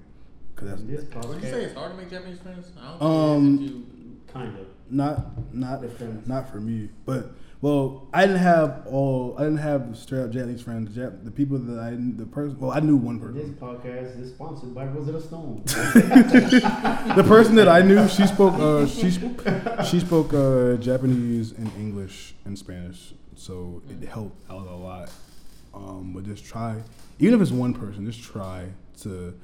Cause that's This Would you say it's hard to make Japanese friends? I don't Um, think it is if you kind of. not not Different. not for me, but well, I didn't have all. I didn't have straight up Japanese friends. Jap, the people that I the person. Well, I knew one person. This podcast is sponsored by Rosetta Stone. The person that I knew, she spoke. Uh, she she spoke uh, Japanese and English and Spanish, so it helped out a lot. Um, but just try, even if it's one person, just try to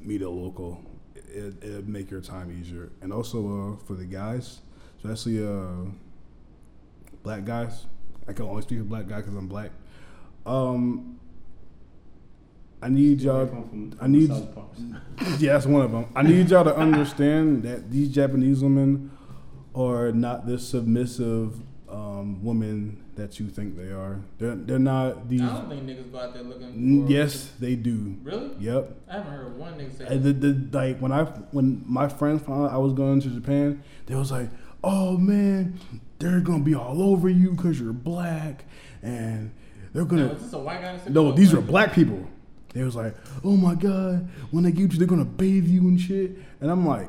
meet a local. It, it'll make your time easier. And also uh, for the guys, especially uh, black guys. I can only speak to black guys because I'm black. Um, I need y'all. from I need- Yeah, that's one of them. I need y'all to understand that these Japanese women are not the submissive um, women that you think they are. They're they're not these. I don't think niggas go out there looking for. Yes, they do. Really? Yep. I haven't heard one nigga say. And the, the like when I when my friends found out I was going to Japan, they was like, "Oh man, they're gonna be all over you because you're black, and they're gonna." was this a white guy? that said No, that? these were black people. They was like, "Oh my god, when they get you, they're gonna bathe you and shit." And I'm like,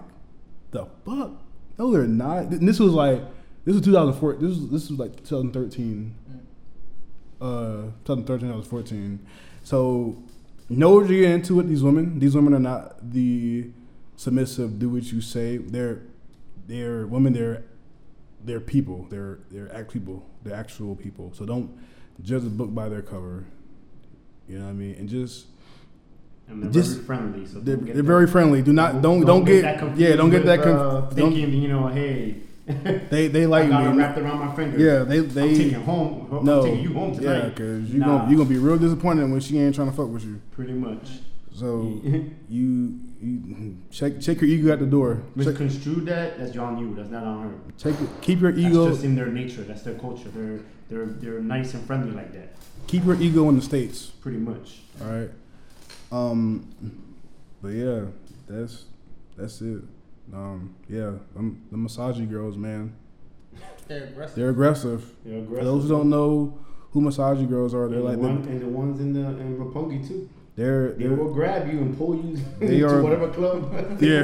"The fuck? No, they're not." And this was like, this was 2004. This was this was like 2013. Uh, 2013, I was 14. So, no, you're getting into it. these women. These women are not the submissive, do what you say. They're they're women. They're they're people. They're they're act people. They're actual people. So don't judge a book by their cover. You know what I mean? And just And they're Just- very friendly. So they're, they're very friendly. Do not don't don't, get, that yeah don't get that conf- uh, don't, thinking you know hey they they I like got it me. wrapped around my finger. Yeah, they I'm they taking home. I'm no taking you home tonight. yeah because you Nah. gonna you gonna be real disappointed when she ain't trying to fuck with you. Pretty much. So you you check check your ego at the door. Check, Misconstrue that. That's on you. That's not on her. check it, keep your ego. That's just in their nature. That's their culture. They're they're they're nice and friendly like that. keep your ego in the states. Pretty much. All right. Um, but yeah, that's that's it. Um, yeah, um, the massage girls, man, They're aggressive. they're aggressive. They're For those who don't know who massage girls are, they're and, like the one, and the ones in the in Roppongi too. They're, They will grab you and pull you They to are- whatever club. yeah,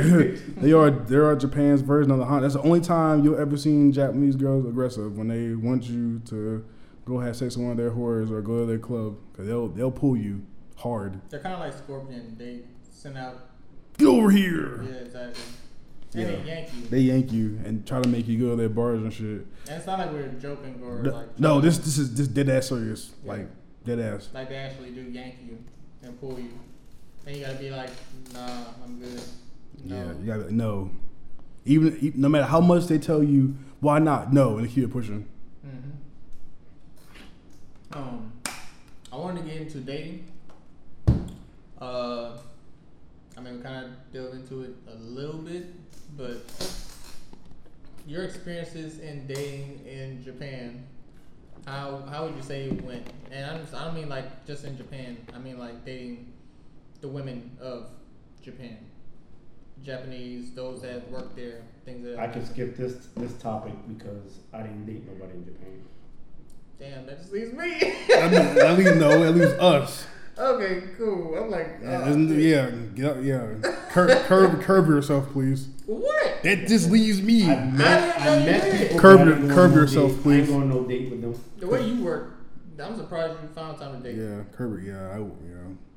they are they are Japan's version of the hunt. That's the only time you'll ever seen Japanese girls aggressive when they want you to go have sex with one of their whores or go to their club because they'll they'll pull you hard. They're kind of like Scorpion. They send out. Get over here. Yeah, exactly. And Yeah. they yank you. They yank you and try to make you go to their bars and shit. And it's not like we're joking or No, like. no, this this is this dead ass serious. Yeah. Like dead ass. Like they actually do yank you and pull you. And you gotta be like, nah, I'm good. No. Yeah, you gotta no. Even, e- no matter how much they tell you, why not? No, and they keep pushing. hmm Um, I wanted to get into dating. Uh, I mean, we kind of delve into it a little bit, but your experiences in dating in Japan, how how would you say it went? And I don't, I don't mean like just in Japan. I mean like dating the women of Japan, Japanese, those that work there, things that. I can skip this this topic because I didn't date nobody in Japan. Damn, that just leaves me. at least, at least no, at least us. Okay, cool. I'm like, Yeah, oh, isn't- yeah, get up, yeah. Curb, curb, curb yourself, please. what? That just leaves me. I met I I didn't know met people. Curb I your- curb no yourself, date. I please. ain't going no date with them The way you work, I'm surprised you found time to date. Yeah, curb it. Yeah, I, yeah,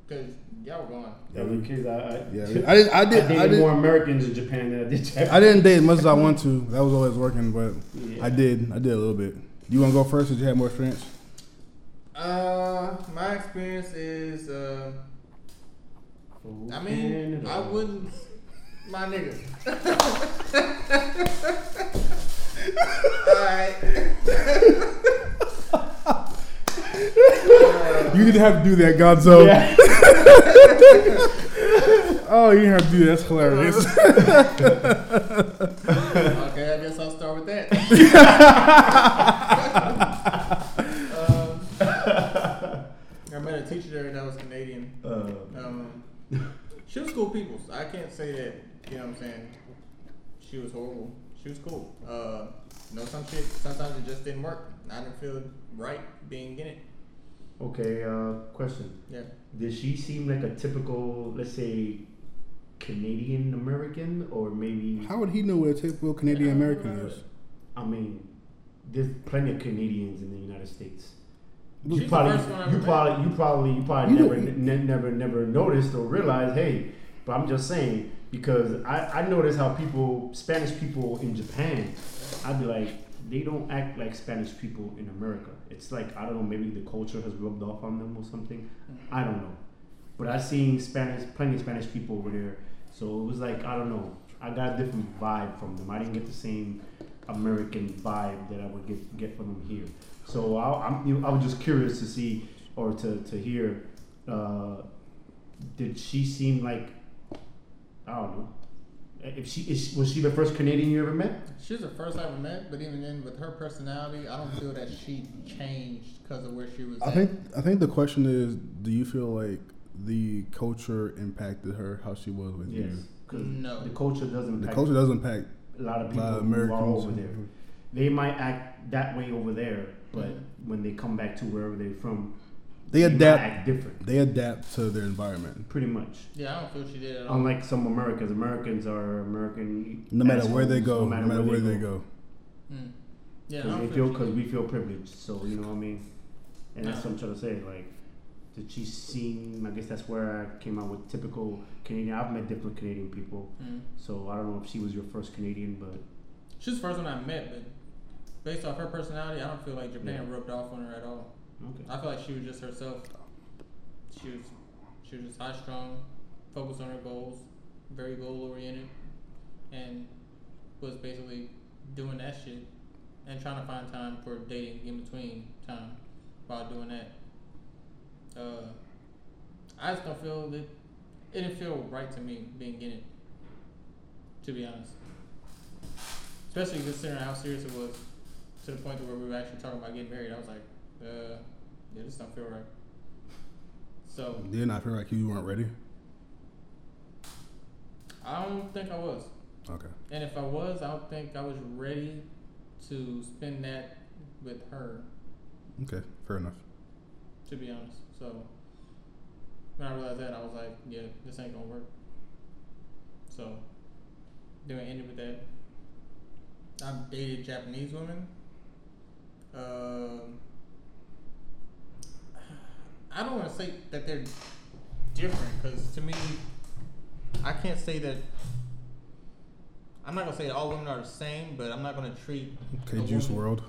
Cause y'all were going. The other kids, I, I, yeah. I did. I I did. dated I did. more Americans in Japan than I did Japanese. I didn't date as much as I want to. That was always working, but Yeah. I did. I did a little bit. You want to go first? Did you have more experience? Uh, my experience is, uh, I mean, I wouldn't, my nigga. Alright. You didn't have to do that, Gonzo. Yeah. Oh, you didn't have to do that. That's hilarious. Okay, I guess I'll start with that. Um, she was cool people. So I can't say that. You know what I'm saying? She was horrible. She was cool. Uh, you know some shit. Sometimes it just didn't work. I didn't feel right being in it. okay. Uh, question. Yeah. Did she seem like a typical, let's say, Canadian American, or maybe? How would he know what a typical Canadian American is? I mean, there's plenty of Canadians in the United States. She's You the probably, first one you probably, you probably, you probably You never, know- never, never noticed or realized. Hey, but I'm just saying because I, I notice how people, Spanish people in Japan, I'd be like, they don't act like Spanish people in America. It's like I don't know, maybe the culture has rubbed off on them or something. I don't know, but I've seen Spanish, plenty of Spanish people over there. So it was like I don't know. I got a different vibe from them. I didn't get the same American vibe that I would get get from them here. So I, I'm you know, I was just curious to see or to to hear. Uh, did she seem like I don't know? If she is, was she the first Canadian you ever met? She was the first I ever met, but even then, with her personality, I don't feel that she changed because of where she was. I at. think I think the question is, do you feel like the culture impacted her how she was with you? No. The culture doesn't. The impact culture doesn't impact a lot of a people lot of who are Americans. over there. They might act that way over there, but Mhm. when they come back to wherever they're from, They might adapt. act different. They adapt to their environment. Pretty much. Yeah, I don't feel she did at all. Unlike some Americans, Americans are American. No matter where they go, no matter, where they go. Mm. Yeah, I Because don't they feel feel she because we feel privileged. So you know what I mean. And that's what I'm trying to say. Like, did she seem? I guess that's where I came out with typical Canadian. I've met different Canadian people, Mm. so I don't know if she was your first Canadian, but She's the first one I met, but based off her personality, I don't feel like Japan Yeah. rubbed off on her at all. okay. I feel like she was just herself. She was, she was just high strung, focused on her goals, very goal oriented, and was basically doing that shit and trying to find time for dating in between time while doing that. Uh, I just don't feel that it didn't feel right to me being in it. To be honest, especially considering how serious it was, to the point where we were actually talking about getting married. I was like, uh, yeah, this don't feel right. So Did not feel like you weren't ready? I don't think I was, Okay. and if I was, I don't think I was ready to spend that with her. Okay. Fair enough. To be honest, so when I realized that, I was like, yeah, this ain't gonna work. So then we ended with that. I've dated Japanese women. Um, I don't want to say that they're different because to me, I can't say that. I'm not gonna say that all women are the same, but I'm not gonna treat. Okay, Juice woman- World.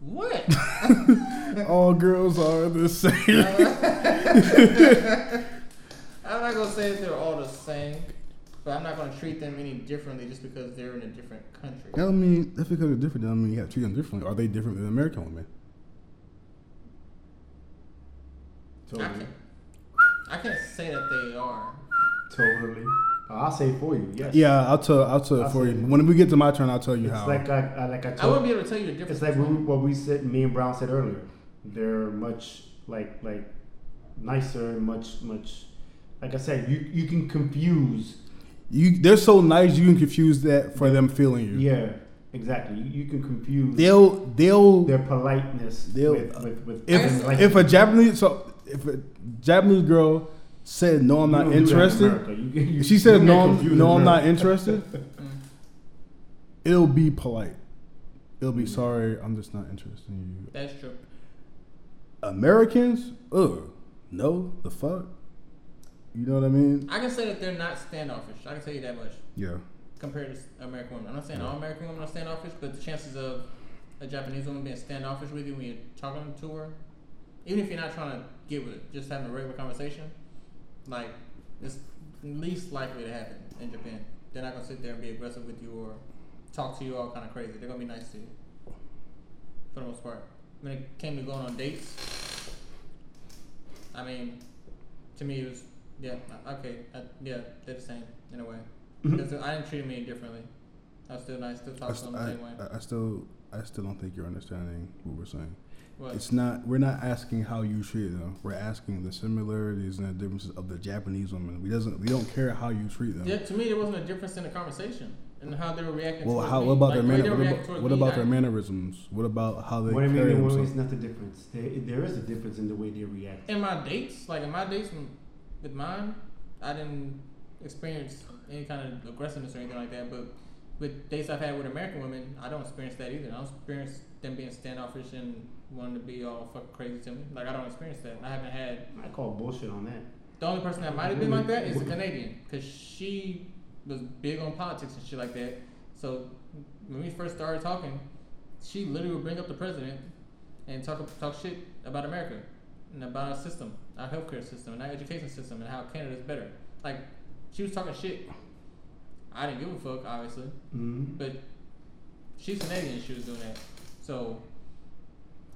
What? All girls are the same. I'm not gonna say that they're all the same, but I'm not gonna treat them any differently just because they're in a different country. I mean, that's because they're different. I mean, you have to treat them differently. Are they different than American women? I Totally. can't, I can't say that they are. Totally. I'll say for you. Yes. Yeah, I'll tell. I'll tell it I'll for you. it. When we get to my turn, I'll tell you It's how. like I, I like I told. I told. wouldn't be able to tell you the difference. It's like we, what we said. Me and Brown said earlier. They're much like like nicer much much. Like I said, you you can confuse. You, they're so nice. You can confuse that for them feeling you. Yeah, exactly. You, you can confuse They'll they'll their politeness They'll- with with, with if like, if a Japanese so if a Japanese girl said no, I'm not don't do that in interested. You, you, she said no, I'm, no, I'm not interested. It'll be polite. It'll be sorry. I'm just not interested in you. That's true. Americans, ugh, no, the fuck. You know what I mean? I can say that they're not standoffish. I can tell you that much Yeah. compared to American women. I'm not saying Yeah. all American women are standoffish, but the chances of a Japanese woman being standoffish with you when you're talking to her, even if you're not trying to get with it, just having a regular conversation, like it's least likely to happen in Japan. They're not gonna sit there and be aggressive with you or talk to you all kind of crazy. They're gonna be nice to you for the most part. When it came to going on dates, I mean, to me it was yeah uh, okay uh, yeah they're the same in a way because I didn't treat them any differently. I still nice, still I, talk to them the same way. I- I still, I still don't think you're understanding what we're saying. What? It's not. We're not asking how you treat them. We're asking the similarities and the differences of the Japanese women. We doesn't. We don't care how you treat them. Yeah, to me, there wasn't a difference in the conversation and how they were reacting. Well, how? What about Like, their the manner? What about, what about their mannerisms? What about how they What do you mean? carry there was themselves? not the difference. There, there is a difference in the way they react. in my dates, like in my dates with- mine, I didn't experience any kind of aggressiveness or anything like that. But with dates I've had with American women, I don't experience that either. I don't experience them being standoffish and wanting to be all fucking crazy to me. Like I don't experience that. I haven't had. I call bullshit on that. The only person that might have been like that is a Canadian, because she was big on politics and shit like that. So when we first started talking, she literally would bring up the president and talk talk shit about America and about our system, our healthcare system, and our education system, and how Canada's better. Like she was talking shit. I didn't give a fuck, obviously, Mm-hmm. but she's Canadian. and She was doing that, so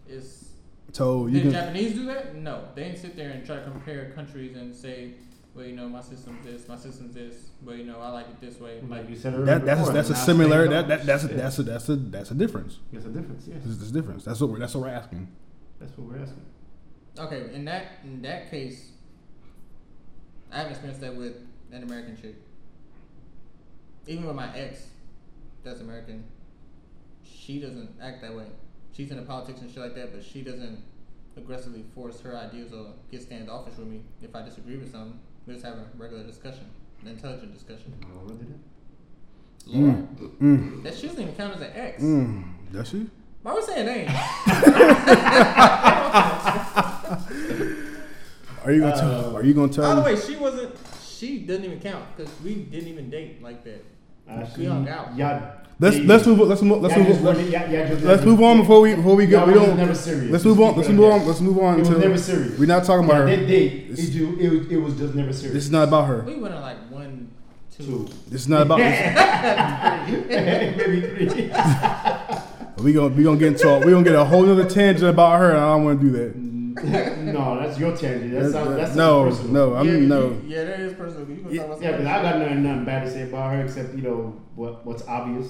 it's So you did can. Japanese do that? No, they didn't sit there and try to compare countries and say, well, you know, my system's this, my system's this. Well, you know, I like it this way. Like Like, you said earlier. That, that's before, that's a not similarity. That, that that's a, Yeah. that's a that's a that's a difference. There's a difference. Yes, There's, there's a difference. That's what we're that's what we're asking. that's what we're asking. Okay, in that in that case, I haven't experienced that with an American chick. Even with my ex, that's American. She doesn't act that way. She's into politics and shit like that, but she doesn't aggressively force her ideas or get standoffish with me if I disagree with something. We just have a regular discussion, an intelligent discussion. Laura did it. Laura, Mm, that she doesn't even count as an ex. mm. Does she? Why are we saying names? Are you gonna tell? Uh, Are you gonna tell? By the way, she wasn't. She doesn't even count because we didn't even date like that. Actually, hung out. Y'all, Let's they- let's move. Let's move. Let's move. just Let's, really- y'all- y'all just let's move on before we before we y'all get. We don't. never serious. Let's move on. Let's move on. that. Let's move on It was to. never serious. We're not talking about her. did date. It, ju- it, was, it was just never serious. This is not about her. We went on like one, two. two. This is not about. This, Maybe three. we gonna we gonna get into. A, we gonna get a whole other tangent about her, and I don't want to do that. no, that's your tangent. That sounds, that's no, personal. no. I'm yeah, no. you- yeah, that is personal. You can Yeah, talk about Yeah, somebody because I got nothing, nothing bad to say about her except you know what what's obvious.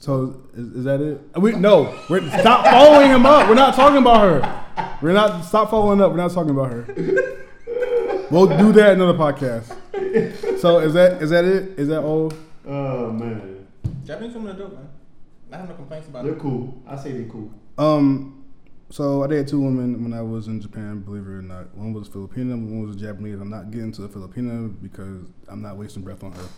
So is, is that it? We no. We're stop following him up. We're not talking about her. We're not stop following up. We're not talking about her. We'll do that another podcast. So is that is that it? Is that all? Oh man, Japanese women are dope, man. I have no complaints about they're it. cool. I say they're cool. Um, so I dated two women when I was in Japan. Believe it or not, one was Filipino, one was Japanese. I'm not getting to the Filipino because I'm not wasting breath on her.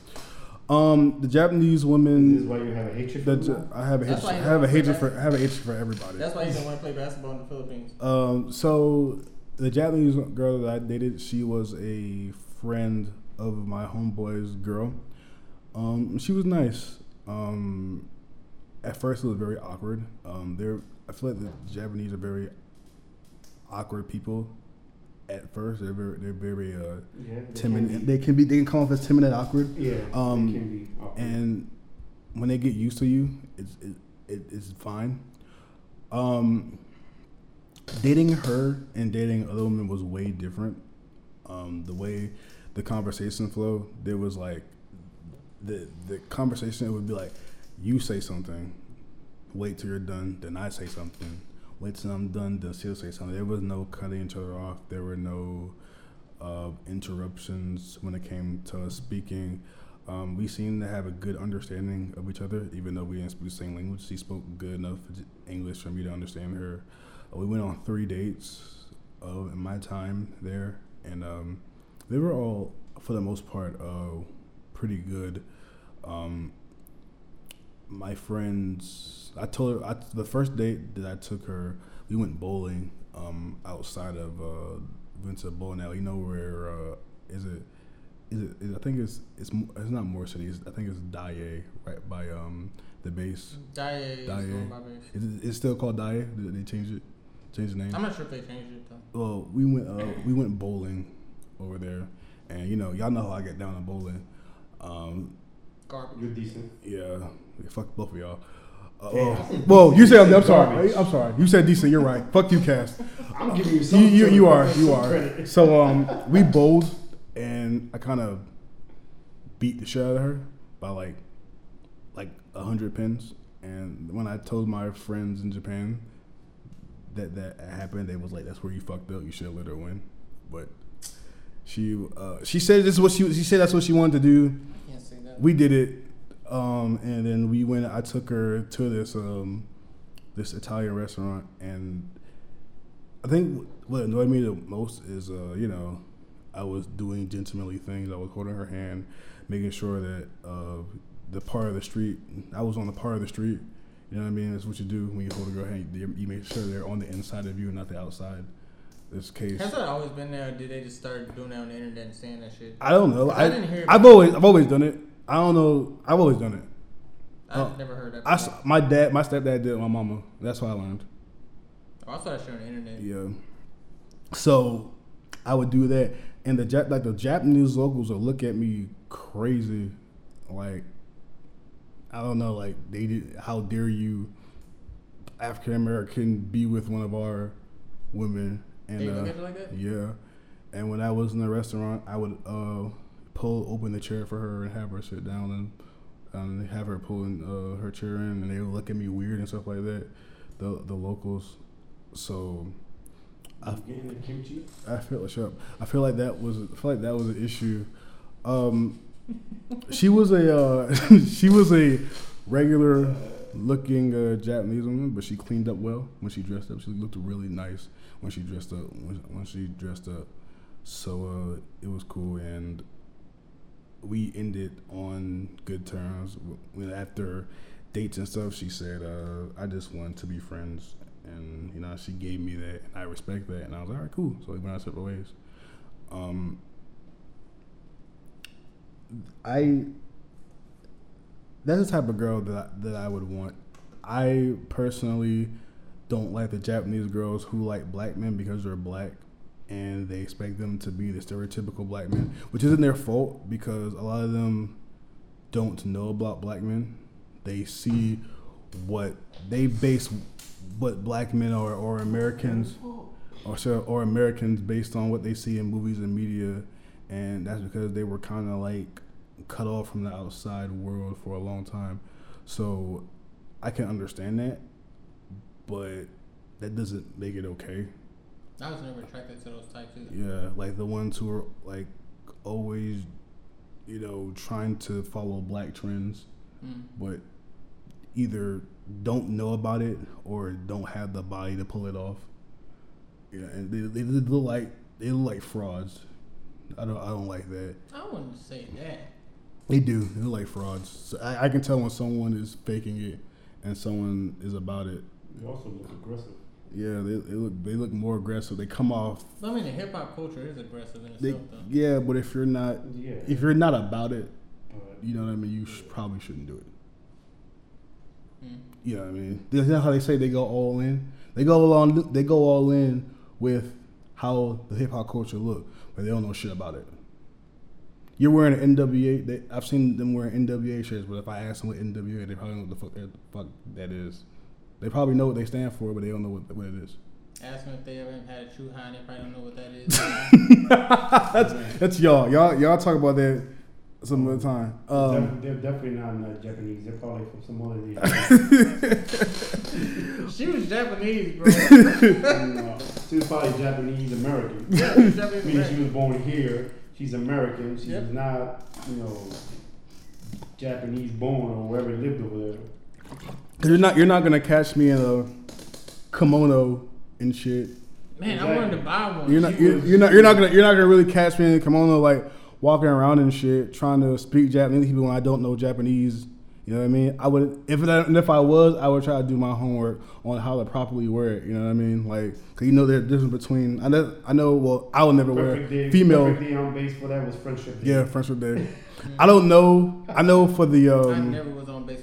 Um, the Japanese woman. This is women. why you have a hatred for them. I have a That's hatred. why I you have a don't hatred for. I have a hatred for everybody. That's why you don't want to play basketball in the Philippines. Um, so the Japanese girl that I dated, she was a friend of my homeboy's girl. Um, she was nice. Um, at first, it was very awkward. Um, they're I feel like the Japanese are very awkward people. At first, they're very they're very uh, Yeah, they timid. can. They can be they can come off as timid and awkward. Yeah, Um, can be. awkward. And when they get used to you, it's it, it, it's fine. Um, dating her and dating other women was way different. Um, the way the conversation flow, there was like the the conversation. It would be like you say something, wait till you're done, then I say something, wait till I'm done, then she'll say something. There was no cutting each other off. There were no uh, interruptions when it came to us speaking. Um, we seemed to have a good understanding of each other, even though we didn't speak the same language. She spoke good enough English for me to understand her. Uh, we went on three dates of my time there, and um, they were all, for the most part, uh, pretty good. Um, my friends, I told her I, the first date that I took her, we went bowling um, outside of uh, went to a bowling alley. You know where uh, is it? Is it? Is, I think it's it's it's not Moore City. I think it's Dye right by um the base. Dye is Dye. going by base. Is it, it's still called Dye? Did they change it? Change the name? I'm not sure if they changed it though. well, we went uh, we went bowling over there, and you know y'all know how I get down on bowling. Um, Garbage. You're decent. yeah, fuck both of y'all. Uh, Damn. oh, well, you said I'm sorry. I'm sorry. You said decent. You're right. Fuck you, Cass. I'm giving you You some. you, you are you are. credit. So um, we bowled, and I kind of beat the shit out of her by like like a hundred pins. And when I told my friends in Japan, that that happened, they was like, "That's where you fucked up. You should have let her win." But she uh, she said this is what she she said that's what she wanted to do. Can't say that. We did it, um, and then we went. I took her to this um, this Italian restaurant, and I think what annoyed me the most is uh, you know I was doing gentlemanly things. I was holding her hand, making sure that uh, the part of the street I was on the part of the street. You know what I mean? That's what you do when you hold a girl hand. You, make sure they're on the inside of you and not the outside. This case. Has that always been there, or did they just start doing that on the internet and saying that shit? I don't know. I I, didn't hear I've always I've always done it. I don't know. I've always done it. I've Oh. never heard that. I before. my dad, my stepdad did it my mama. That's why I learned. Oh, I saw that shit on the internet. Yeah. So I would do that, and the Jap- like the Japanese locals would look at me crazy, like I don't know, like they did. How dare you, African American, be with one of our women? And uh, look at it like that? yeah. And when I was in the restaurant, I would uh, pull open the chair for her and have her sit down and um, have her pulling uh, her chair in, and they would look at me weird and stuff like that. The the locals. So I. I feel up. I feel like that was I feel like that was an issue. Um, she was a uh, she was a regular looking uh, Japanese woman, but she cleaned up well when she dressed up. She looked really nice when she dressed up. When, when she dressed up, so uh, it was cool, and we ended on good terms. After dates and stuff, she said, uh, "I just want to be friends." And you know, she gave me that, and I respect that. And I was like, "All right, cool." So we went our separate ways. Um, I that's the type of girl that I, that I would want. I personally don't like the Japanese girls who like black men because they're black and they expect them to be the stereotypical black men, which isn't their fault because a lot of them don't know about black men. They see what they base what black men are or Americans or or Americans based on what they see in movies and media, and that's because they were kind of like cut off from the outside world for a long time. So I can understand that, but that doesn't make it okay. I was never attracted to those types either. Yeah, like the ones who are like always, you know, trying to follow black trends, Mm. but either don't know about it or don't have the body to pull it off. Yeah, and they, they look like they look like frauds. I don't I don't like that. I wouldn't say that. They do. They look like frauds. So I, I can tell when someone is faking it and someone is about it. They also look aggressive. Yeah, they, they look they look more aggressive. They come off. I mean, the hip hop culture is aggressive in They, itself, though. yeah, but if you're not Yeah. if you're not about it, but you know what I mean. You sh- probably shouldn't do it. Mm. You know what I mean? That's not how they say they go all in. They go along. They go all in with how the hip hop culture look, but they don't know shit about it. You're wearing an NWA. They, I've seen them wearing NWA shirts, but if I ask them what NWA, they probably don't know what the fuck, the fuck that is. They probably know what they stand for, but they don't know what, what it is. Ask them if they ever had a true high, and they probably don't know what that is. that's that's y'all. Y'all y'all talk about that some other time. Um, Def- they're definitely not uh, Japanese. They're probably from some other region. she was Japanese, bro. And, uh, she was probably Japanese American. yeah, she was Japanese. Meaning she was born here. She's American. She's Yep. not, you know, Japanese born or wherever lived over there. Cause you're not you're not gonna catch me in a kimono and shit. Man, I wanted to buy one. You're not you're, you're not you're not gonna you're not gonna really catch me in a kimono like walking around and shit trying to speak Japanese to people when I don't know Japanese. You know what I mean? I would if that, if I was, I would try to do my homework on how to properly wear it. You know what I mean? Like, cause you know there's a difference between I know I know. Well, I will never wear day. female. Perfect day on base for that was Friendship Day. Yeah, friendship day. I don't know. I know for the I um. never was on base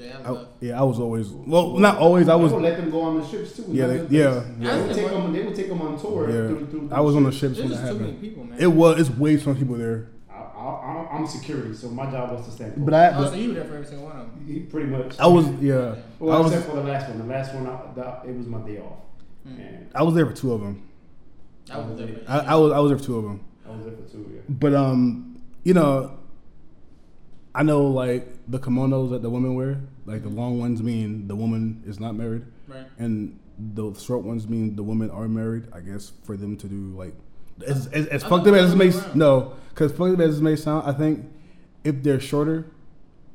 for Friendship Day. I I, yeah, I was always well, not always. I They was would let them go on the ships too. Yeah, they- yeah. base. Yeah. They would take them. They would take them on tour. Yeah. Through, through, I was on the ships. ships when There's that too many happened. people, man. It was. It's way too many people there. I, I, I'm security, so my job was to stand. But I, oh, but so you were there for every single one of them. He- pretty much. I was yeah. Well, I was except for the last one. The last one, I, the, it was my day off, Mm. and I was there for two of them. I was there. I, I was I was there for two of them. I was there for two. Yeah. But um, you know, I know like the kimonos that the women wear, like the long ones mean the woman is not married, Right. and the short ones mean the women are married. I guess for them to do like as as, as fucked up as it may the other way around. no, because fucked up as it may sound, I think if they're shorter,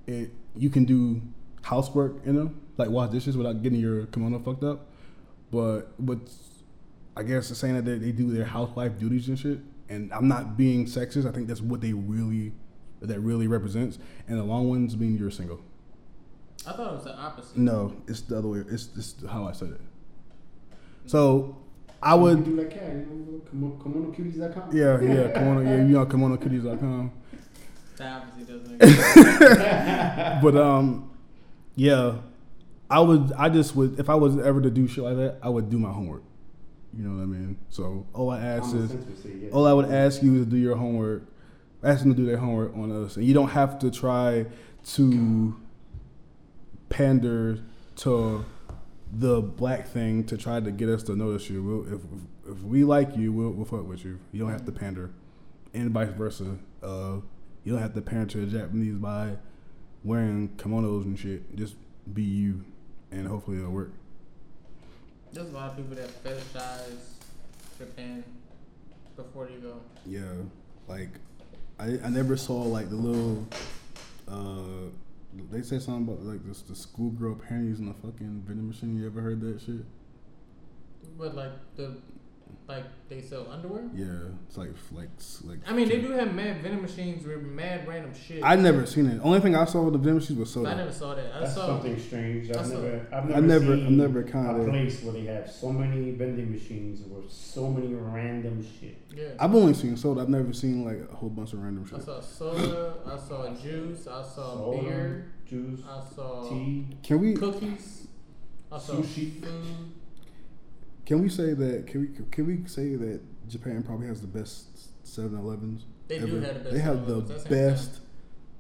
it you can do housework in them, like wash dishes without getting your kimono fucked up. But but I guess it's saying that they, they do their housewife duties and shit. And I'm not being sexist. I think that's what they really that really represents. And the long ones mean you're single. I thought it was the opposite. No, it's the other way. It's it's how I said it. So I You would do like cat. You know, kimono- kimonocuties.com. yeah yeah kimono yeah you know kimonokitties.com. That obviously doesn't. But um yeah, I would I just would if I was ever to do shit like that I would do my homework. You know what I mean? So all I ask is sense would say yes. all I would ask you is do your homework. Ask them to do their homework on us, and you don't have to try to pander to the black thing to try to get us to notice you. We'll, if if we like you, we'll, we'll fuck with you. You don't have to pander, and vice versa. Uh, you don't have to pander to the Japanese by wearing kimonos and shit. Just be you, and hopefully it'll work. There's a lot of people that fetishize Japan before they go. Yeah, like I I never saw like the little uh they said something about like this the schoolgirl panties in the fucking vending machine. You ever heard that shit? But like the like they sell underwear. Yeah, it's like like like. I mean, they do have mad vending machines with mad random shit. I never seen it. Only thing I saw with the vending machines was soda. I never saw that. I That's saw. something strange. I've I saw- never, I've I never, never, seen never a kind of. place where they have so many vending machines with so many random shit. Yeah. I've only seen soda. I've never seen like a whole bunch of random shit. I saw soda. I saw juice. I saw Soda, beer. juice, I saw tea, Can we cookies. I saw Sushi. food. Can we say that can we can we say that Japan probably has the best 7-Elevens? They do have the best. They have the 7-Elevens. That's hands best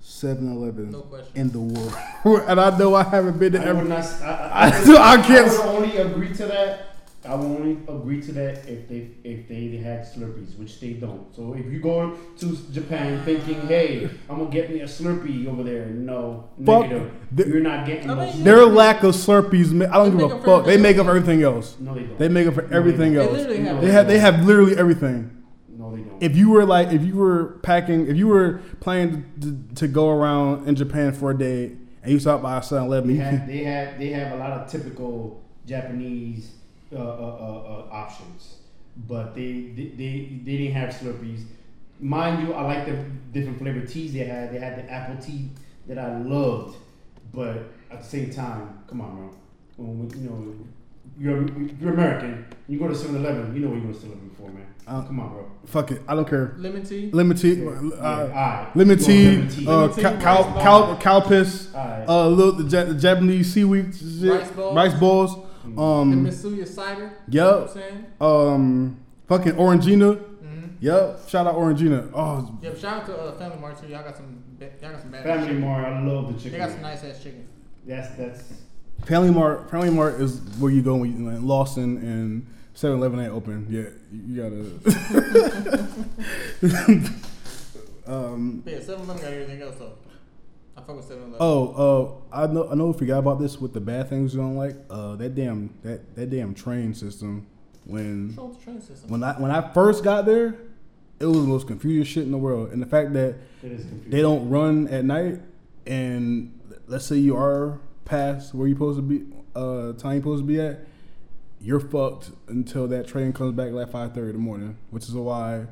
7-Elevens down. No in the world. and I know I haven't been to I would every. not. s- I, I- I, would- I can't I s- would only agree to that. I would only agree to that if they if they had Slurpees, which they don't. So if you go to Japan thinking, "Hey, I'm gonna get me a Slurpee over there," no, Fuck. negative. The- You're not getting I those. mean, Their lack of Slurpees, I don't give a fuck. They make up for everything else. No, they don't. They make up for No, they everything They else. literally have. They have they have literally everything. No, they don't. If you were like, if you were packing, if you were planning to, to go around in Japan for a day and you stopped by a 7 Eleven, They have can, they have they have a lot of typical Japanese uh, uh, uh, uh, options, but they, they they they didn't have Slurpees. Mind you, I like the different flavored teas they had. They had the apple tea that I loved, but at the same time, come on, bro. When we, you know, you're you're American. You go to 7-Eleven, you know what you're going to 7-Eleven for, man. Uh, come on, bro. fuck it. I don't care. lemon tea. Lemon tea, Yeah, uh, alright. lemon tea, want lemon tea. uh, Lemon tea, cow, cow, cow, cow piss, Alright. uh, little the, the Japanese seaweed shit, Rice balls. rice balls, the um, Mitsuya cider. You know Yep. what I'm saying? um, fucking Orangina. Mm-hmm. Yep. Shout out Orangina. Oh, Yeah, shout out to uh, Family Mart too. Y'all got some. ba- Y'all got some bad. Family chicken. Mart, I love the chicken. They got some nice ass chicken. That's that's Family Mart. Family Mart is where you go when you like Lawson and 7-Eleven ain't open. Yeah, you, you gotta. um. But yeah, Seven Eleven got everything else though. I fuck with Seven Eleven. Oh, uh, I know. I know. We forgot about this with the bad things you don't like. Uh, that damn that that damn train system. When train system. when I when I first got there, it was the most confusing shit in the world. And the fact that it is they don't run at night, and let's say you are past where you're supposed to be, uh, time you're supposed to be at, you're fucked until that train comes back like five thirty in the morning, which is why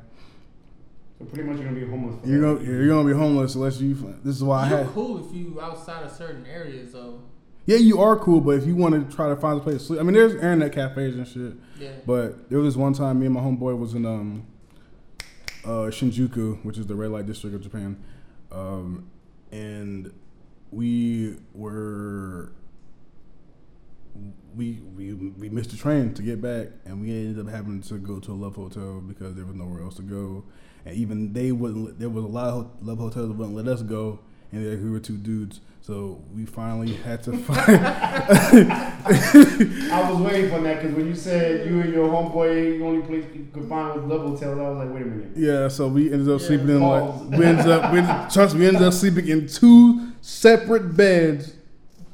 So pretty much you're gonna be homeless. For you're gonna you're gonna be homeless unless you. This is why I You're had. cool if you outside of certain areas though. Yeah, you are cool, but if you want to try to find a place to sleep, I mean, there's internet cafes and shit. Yeah. But there was this one time, me and my homeboy was in um, uh, Shinjuku, which is the red light district of Japan, um, and we were we we we missed the train to get back, and we ended up having to go to a love hotel because there was nowhere else to go, and even they wouldn't. There was a lot of love hotels that wouldn't let us go, and they, we were two dudes, so we finally had to find. I was waiting for that because when you said you and your homeboy, the only place you could find was Love Hotel, I was like, wait a minute. Yeah, so we ended up Yeah, sleeping in pause. like we ended up we ended, trust me, we ended up sleeping in two separate beds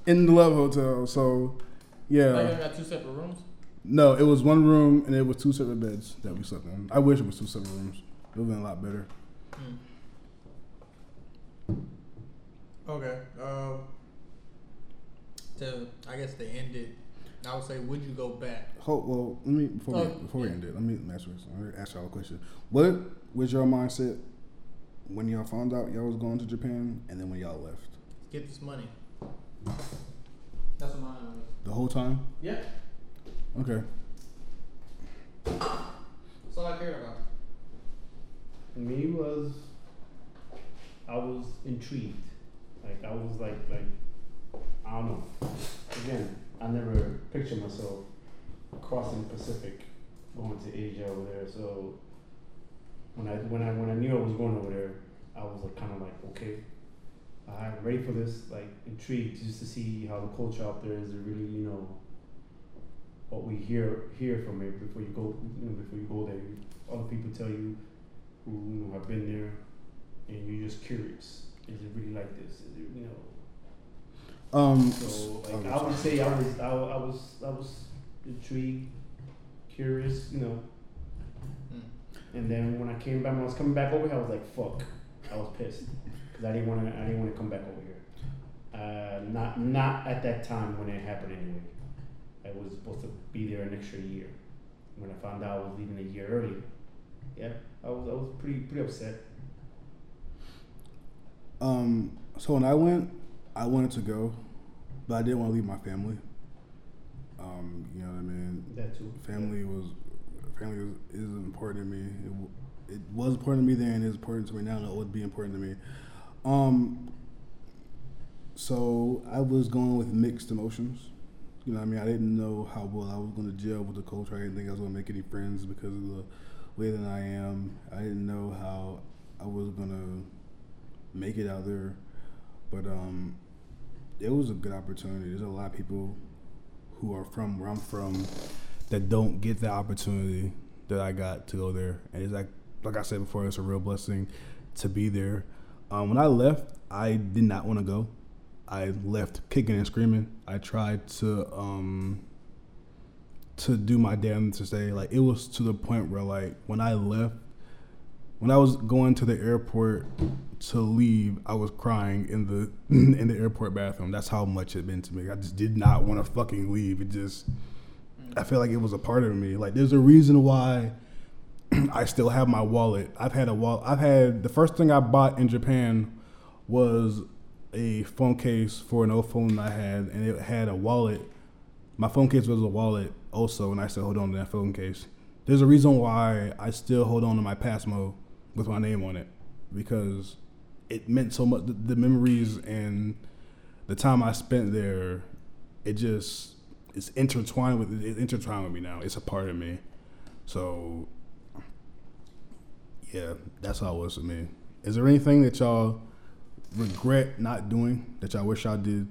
in the Love Hotel. So Like, yeah, you got two separate rooms. No, it was one room and it was two separate beds that we slept in. I wish it was two separate rooms. It would have been a lot better. Okay. Um. To I guess to end it, I would say, would you go back? Hold, well, let me before Oh, we before we end it. Let me ask you. Ask y'all a question. What was your mindset when y'all found out y'all was going to Japan, and then when y'all left? Get this money. That's what mine was. The whole time? Yeah. Okay. That's all I care about. Me was, I was intrigued. Like I was like like, I don't know. Again, I never pictured myself crossing the Pacific, going to Asia over there. So when I when I when I knew I was going over there, I was like kind of like okay, I'm ready for this. Like intrigued just to see how the culture out there is. Really, you know. What we hear hear from it before you go, you know, before you go there, other people tell you who you know, have been there, and you're just curious. Is it really like this? Is it you know? Um. So like okay, I would say I was I, I was I was intrigued, curious, you know. Mm. And then when I came back, when I was coming back over here, I was like, "Fuck!" I was pissed because I didn't want to. I didn't want to come back over here. Uh, not not at that time when it happened anyway. I was supposed to be there an extra year. When I found out I was leaving a year early, yeah, I was I was pretty pretty upset. Um. So when I went, I wanted to go, but I didn't want to leave my family. Um. You know what I mean? That too. Family was family was, is important to me. It, it was important to me then. It's important to me now. And it would be important to me. Um. So I was going with mixed emotions. You know, what I mean, I didn't know how well I was going to gel with the culture. I didn't think I was going to make any friends because of the way than I am. I didn't know how I was to make it out there. But um, it was a good opportunity. There's a lot of people who are from where I'm from that don't get the opportunity that I got to go there. And it's like, like I said before, it's a real blessing to be there. Um, when I left, I did not want to go. I left kicking and screaming. I tried to um, to do my damn to say like it was to the point where like when I left, when I was going to the airport to leave, I was crying in the in the airport bathroom. That's how much it meant to me. I just did not want to fucking leave. It just I felt like it was a part of me. Like there's a reason why I still have my wallet. I've had a wallet. I've had the first thing I bought in Japan was a phone case for an old phone I had, and it had a wallet. My phone case was a wallet also, and I still hold on to that phone case. There's a reason why I still hold on to my PASMO with my name on it because it meant so much. The, the memories and the time I spent there, it just it's intertwined with it's intertwined with me now. It's a part of me. So yeah, that's how it was for me. Is there anything that y'all regret not doing that y'all wish y'all did?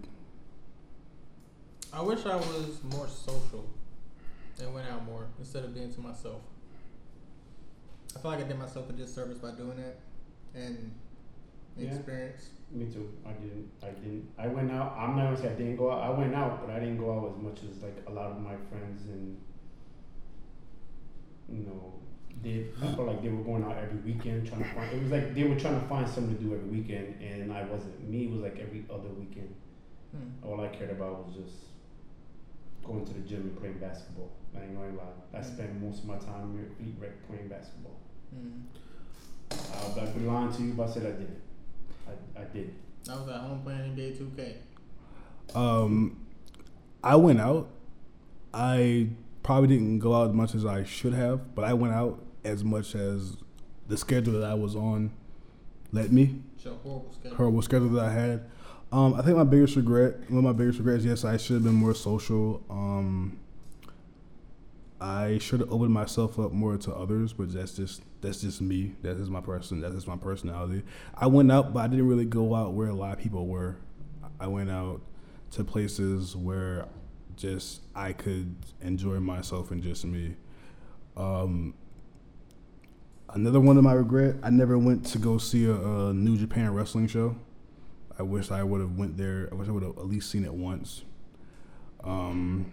I wish I was more social and went out more instead of being to myself. I feel like I did myself a disservice by doing that and the Yeah. experience. Me too. I didn't. I didn't. I went out. I'm not gonna say I didn't go out. I went out, but I didn't go out as much as like a lot of my friends and you know did. I felt like they were going out every weekend trying to find. It was like they were trying to find something to do every weekend, and I wasn't. Me it was like every other weekend. Hmm. All I cared about was just going to the gym and playing basketball. I ain't gonna lie. I spent most of my time at Elite Rec playing basketball. Mm. Uh, I'd be lying to you if I said I didn't. I, I did. I was at home playing NBA 2K. Um, I went out. I probably didn't go out as much as I should have, but I went out as much as the schedule that I was on let me. It's horrible schedule. horrible schedule that I had. Um, I think my biggest regret, one of my biggest regrets, yes, I should have been more social. Um, I should have opened myself up more to others, but that's just that's just me. That's my person. That's just my personality. I went out, but I didn't really go out where a lot of people were. I went out to places where just I could enjoy myself and just me. Um, another one of my regret, I never went to go see a, a New Japan wrestling show. I wish I would have went there. I wish I would have at least seen it once. Um,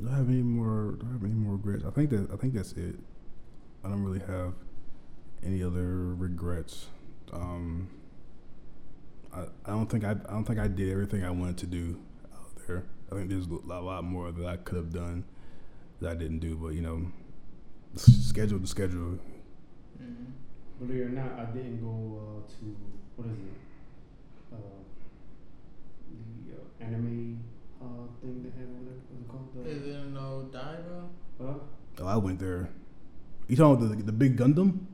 Do I have any more? Do I have any more regrets? I think that I think that's it. I don't really have any other regrets. Um, I, I don't think I, I don't think I did everything I wanted to do out there. I think there's a lot, more that I could have done that I didn't do. But you know, schedule the schedule. Mm-hmm. Believe it or not, I didn't go uh, to what is it? Uh, the uh, anime uh, thing they had over there. What's it called? Is The, there no Diva? huh? Oh, I went there. You talking about the the big Gundam?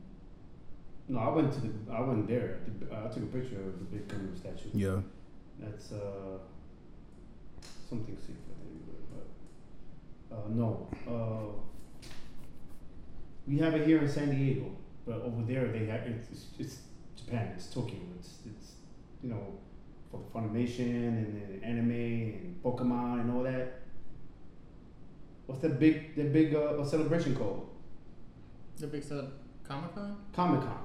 No, I went to the. I went there. The, uh, I took a picture of the big Gundam statue. Yeah. That's uh, something secret. anyway, But uh, no, uh, we have it here in San Diego, but over there they have it's, it's, it's Japan. It's Tokyo. It's it's you know for the Funimation and then anime and Pokemon and all that. What's that big that big uh, celebration called? The big stuff. Comic Con? Comic Con.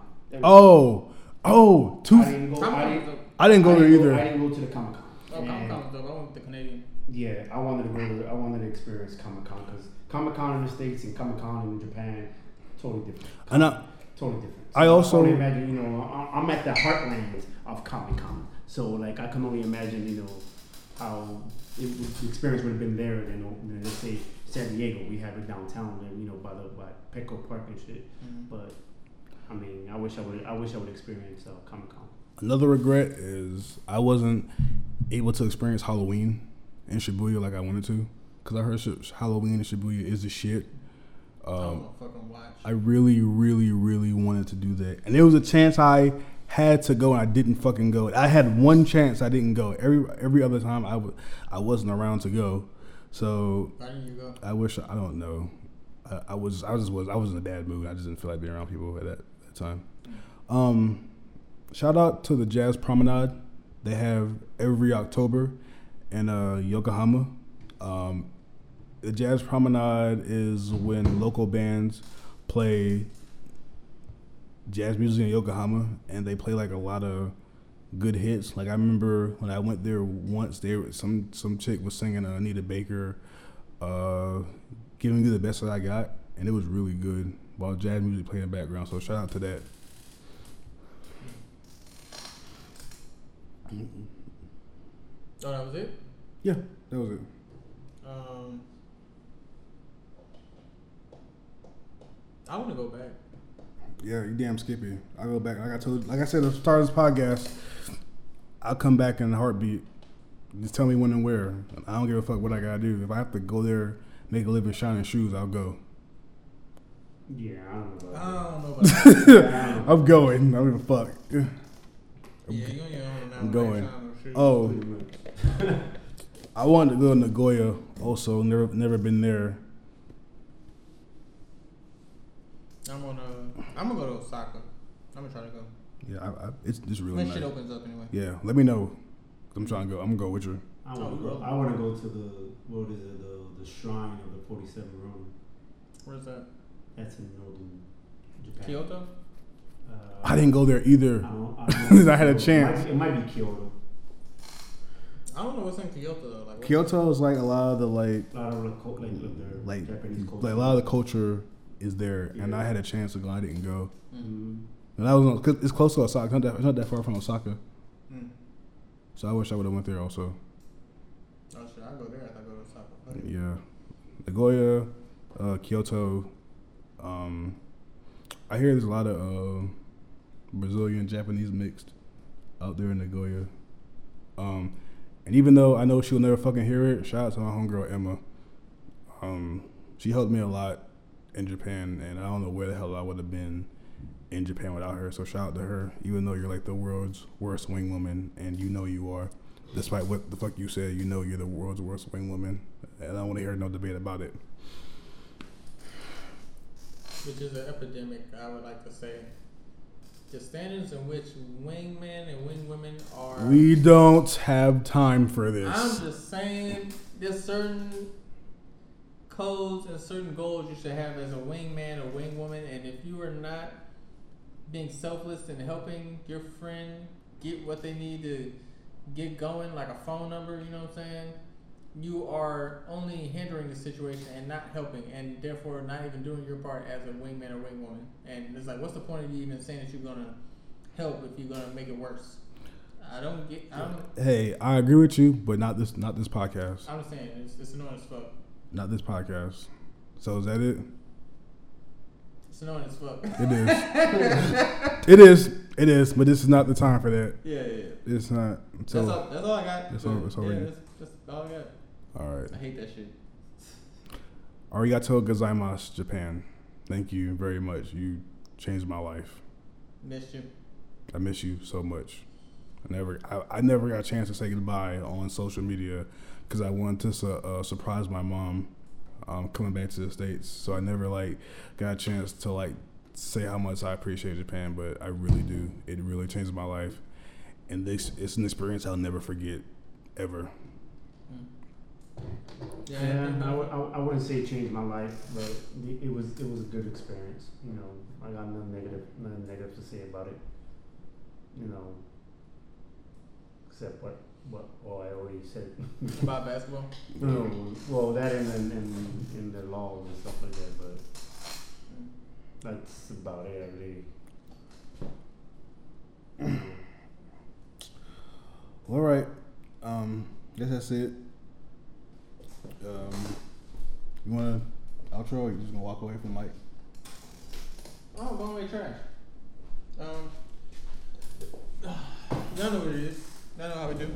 Oh, oh, two. I didn't go. I didn't, I didn't go I there didn't either. I didn't go to the Comic Con. Oh, Comic Con was. I went with the Canadian. Yeah, I wanted to go to. I wanted to experience Comic Con because Comic Con in the states and Comic Con in Japan, totally different. And I, Totally different. I also- can only imagine. You know, I- I'm at the heartland of Comic Con, so like I can only imagine. You know, how it, the experience would have been there. You know, than, let's say San Diego, we have it downtown, and you know, by the by Petco Park and shit. Mm-hmm. But I mean, I wish I would. I wish I would experience uh, Comic Con. another regret is I wasn't able to experience Halloween in Shibuya like I wanted to, because I heard Halloween in Shibuya is the shit. I Um, don't wanna fucking watch. I really, really, really wanted to do that, and there was a chance I had to go, and I didn't fucking go. I had one chance, I didn't go. Every every other time, I wasn't around to go. So Why didn't you go? I wish I don't know. I, I was I just was I was in a bad mood. I just didn't feel like being around people at that, that time. Um, shout out to the Jazz Promenade. They have every October in uh, Yokohama. Um, the Jazz Promenade is when local bands play jazz music in Yokohama, and they play like a lot of good hits. Like I remember when I went there once, there some some chick was singing uh, Anita Baker, uh, "Giving You the Best That I Got," and it was really good. While jazz music playing in the background, so shout out to that. Oh, that was it. Yeah, that was it. Um, I want to go back. Yeah, you damn Skippy. I go back. Like I told, like I said, at the start of this podcast, I'll come back in a heartbeat. Just tell me when and where. I don't give a fuck what I gotta do. If I have to go there, make a living shining shoes, I'll go. Yeah, I don't know. I About don't know about that. that. I don't know. I'm going. I don't give a fuck. yeah, you on your own now. I'm going. trying to shoot. Oh, I wanted to go to Nagoya. Also, never never been there. I'm gonna. I'm gonna go to Osaka. I'm gonna try to go. Yeah, I, I, it's it's really When nice. shit opens up anyway. Yeah, let me know. I'm trying to go. I'm gonna go with you. I want to Oh, go. I want to go to the what is it? The the shrine of the Forty Seven Ronin. Where's that? That's in northern Japan. Kyoto. Uh, I didn't go there I either. don't, I, don't. I had a It might chance. It might be Kyoto. I don't know what's in Kyoto though. Like Kyoto is like a lot of the like A lot of the co- like like Japanese culture. like a lot of the culture is there, and I had a chance to go. I didn't go, Mm. Mhm. and I was cause it's close to Osaka. It's not that, it's not that far from Osaka, Mm. so I wish I would have went there also. Oh shit! I go there. I go to Osaka. Okay. Yeah, Nagoya, uh, Kyoto. Um, I hear there's a lot of uh, Brazilian Japanese mixed out there in Nagoya. Um, and even though I know she'll never fucking hear it, shout out to my homegirl Emma. Um, she helped me a lot in Japan, and I don't know where the hell I would have been in Japan without her. So shout out to her, even though you're like the world's worst wing woman, and you know you are. Despite what the fuck you said, you know you're the world's worst wing woman, and I don't want to hear no debate about it. Which is an epidemic, I would like to say. The standards in which wingmen and wingwomen are. We don't have time for this. I'm just saying, there's certain codes and certain goals you should have as a wingman or wingwoman, and if you are not being selfless and helping your friend get what they need to get going, like a phone number, you know what I'm saying? you are only hindering the situation and not helping, and therefore not even doing your part as a wingman or wingwoman. And it's like, what's the point of you even saying that you're gonna help if you're gonna make it worse? I don't get. I don't. Hey, I agree with you, but not this not this podcast. I'm just saying it's, it's annoying as fuck. Not this podcast. So is that it? It's annoying as fuck. It is. it is. It is. But this is not the time for that. yeah, yeah. yeah. It's not. So that's all. That's all I got. That's all- that's all yeah, that's, that's all I got. all right. I hate that shit. Arigato gozaimasu, Japan. Thank you very much. You changed my life. Missed you. I miss you so much. I never, I, I never got a chance to say goodbye on social media because I wanted to uh, surprise my mom um, coming back to the states. So I never like got a chance to like say how much I appreciate Japan, but I really do. It really changed my life, and this it's an experience I'll never forget, ever. Yeah. I, w- I, wouldn't say it changed my life, but it, it was it was a good experience. You know, I got nothing negative, nothing negative to say about it. You know, except what what all I already said. about basketball. no, well, that and and in, in the laws and stuff like that, but that's about it. I really. All right, um, guess that's it. Um, you want to outro? Or you just gonna walk away from the mic? Oh, going away trash. Um, y'all know what it is. Y'all know how we do.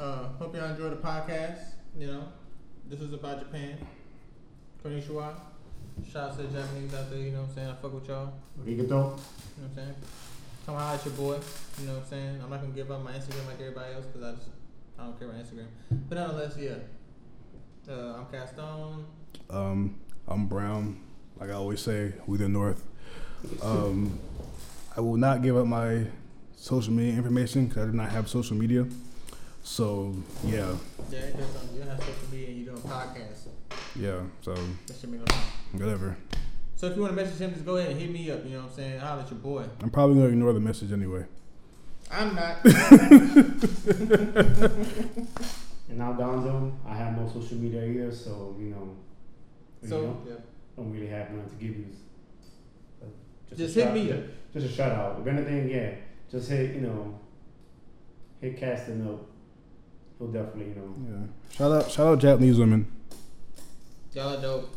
Uh, hope y'all enjoy the podcast. You know, this is about Japan. Konnichiwa. Shout out to the Japanese out there. You know what I'm saying? I fuck with y'all. Arigato. You know what I'm saying? Come holler at your boy. You know what I'm saying? I'm not gonna give up my Instagram like everybody else because I just I don't care about Instagram. But nonetheless, yeah. Uh, I'm Castone. Um, I'm Brown. Like I always say, we the North. Um, I will not give up my social media information because I do not have social media. So yeah, Yeah, it does something. You don't have social media and you're doing podcasts. yeah. So That should make no whatever. So if you want to message him, just go ahead and hit me up. You know what I'm saying? Holler at your boy. I'm probably gonna ignore the message anyway. I'm not. And now Donzo, I have no social media either, so you know. you so know, yeah. don't really have none to give you. But a Just hit shout- me up. Just a shout out. If anything, yeah, just hit you know, hit casting up. He'll definitely you know. Yeah. Shout out, shout out Japanese women. Y'all are dope.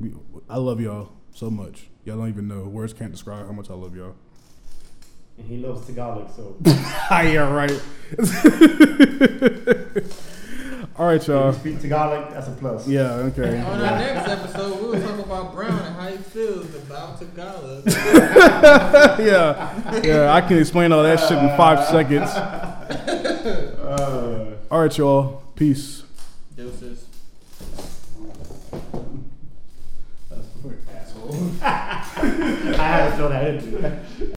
We, I love y'all so much. Y'all don't even know. Words can't describe how much I love y'all. And he loves Tagalog, so yeah, right. All right, if you y'all. speak Tagalog, that's a plus. Yeah, okay. On our next episode, we'll talk about Brown and how he feels about Tagalog. yeah, yeah. I can explain all that shit in five seconds. Uh, All right, y'all. Peace. Deuces. that's for asshole. I had to throw that in. there.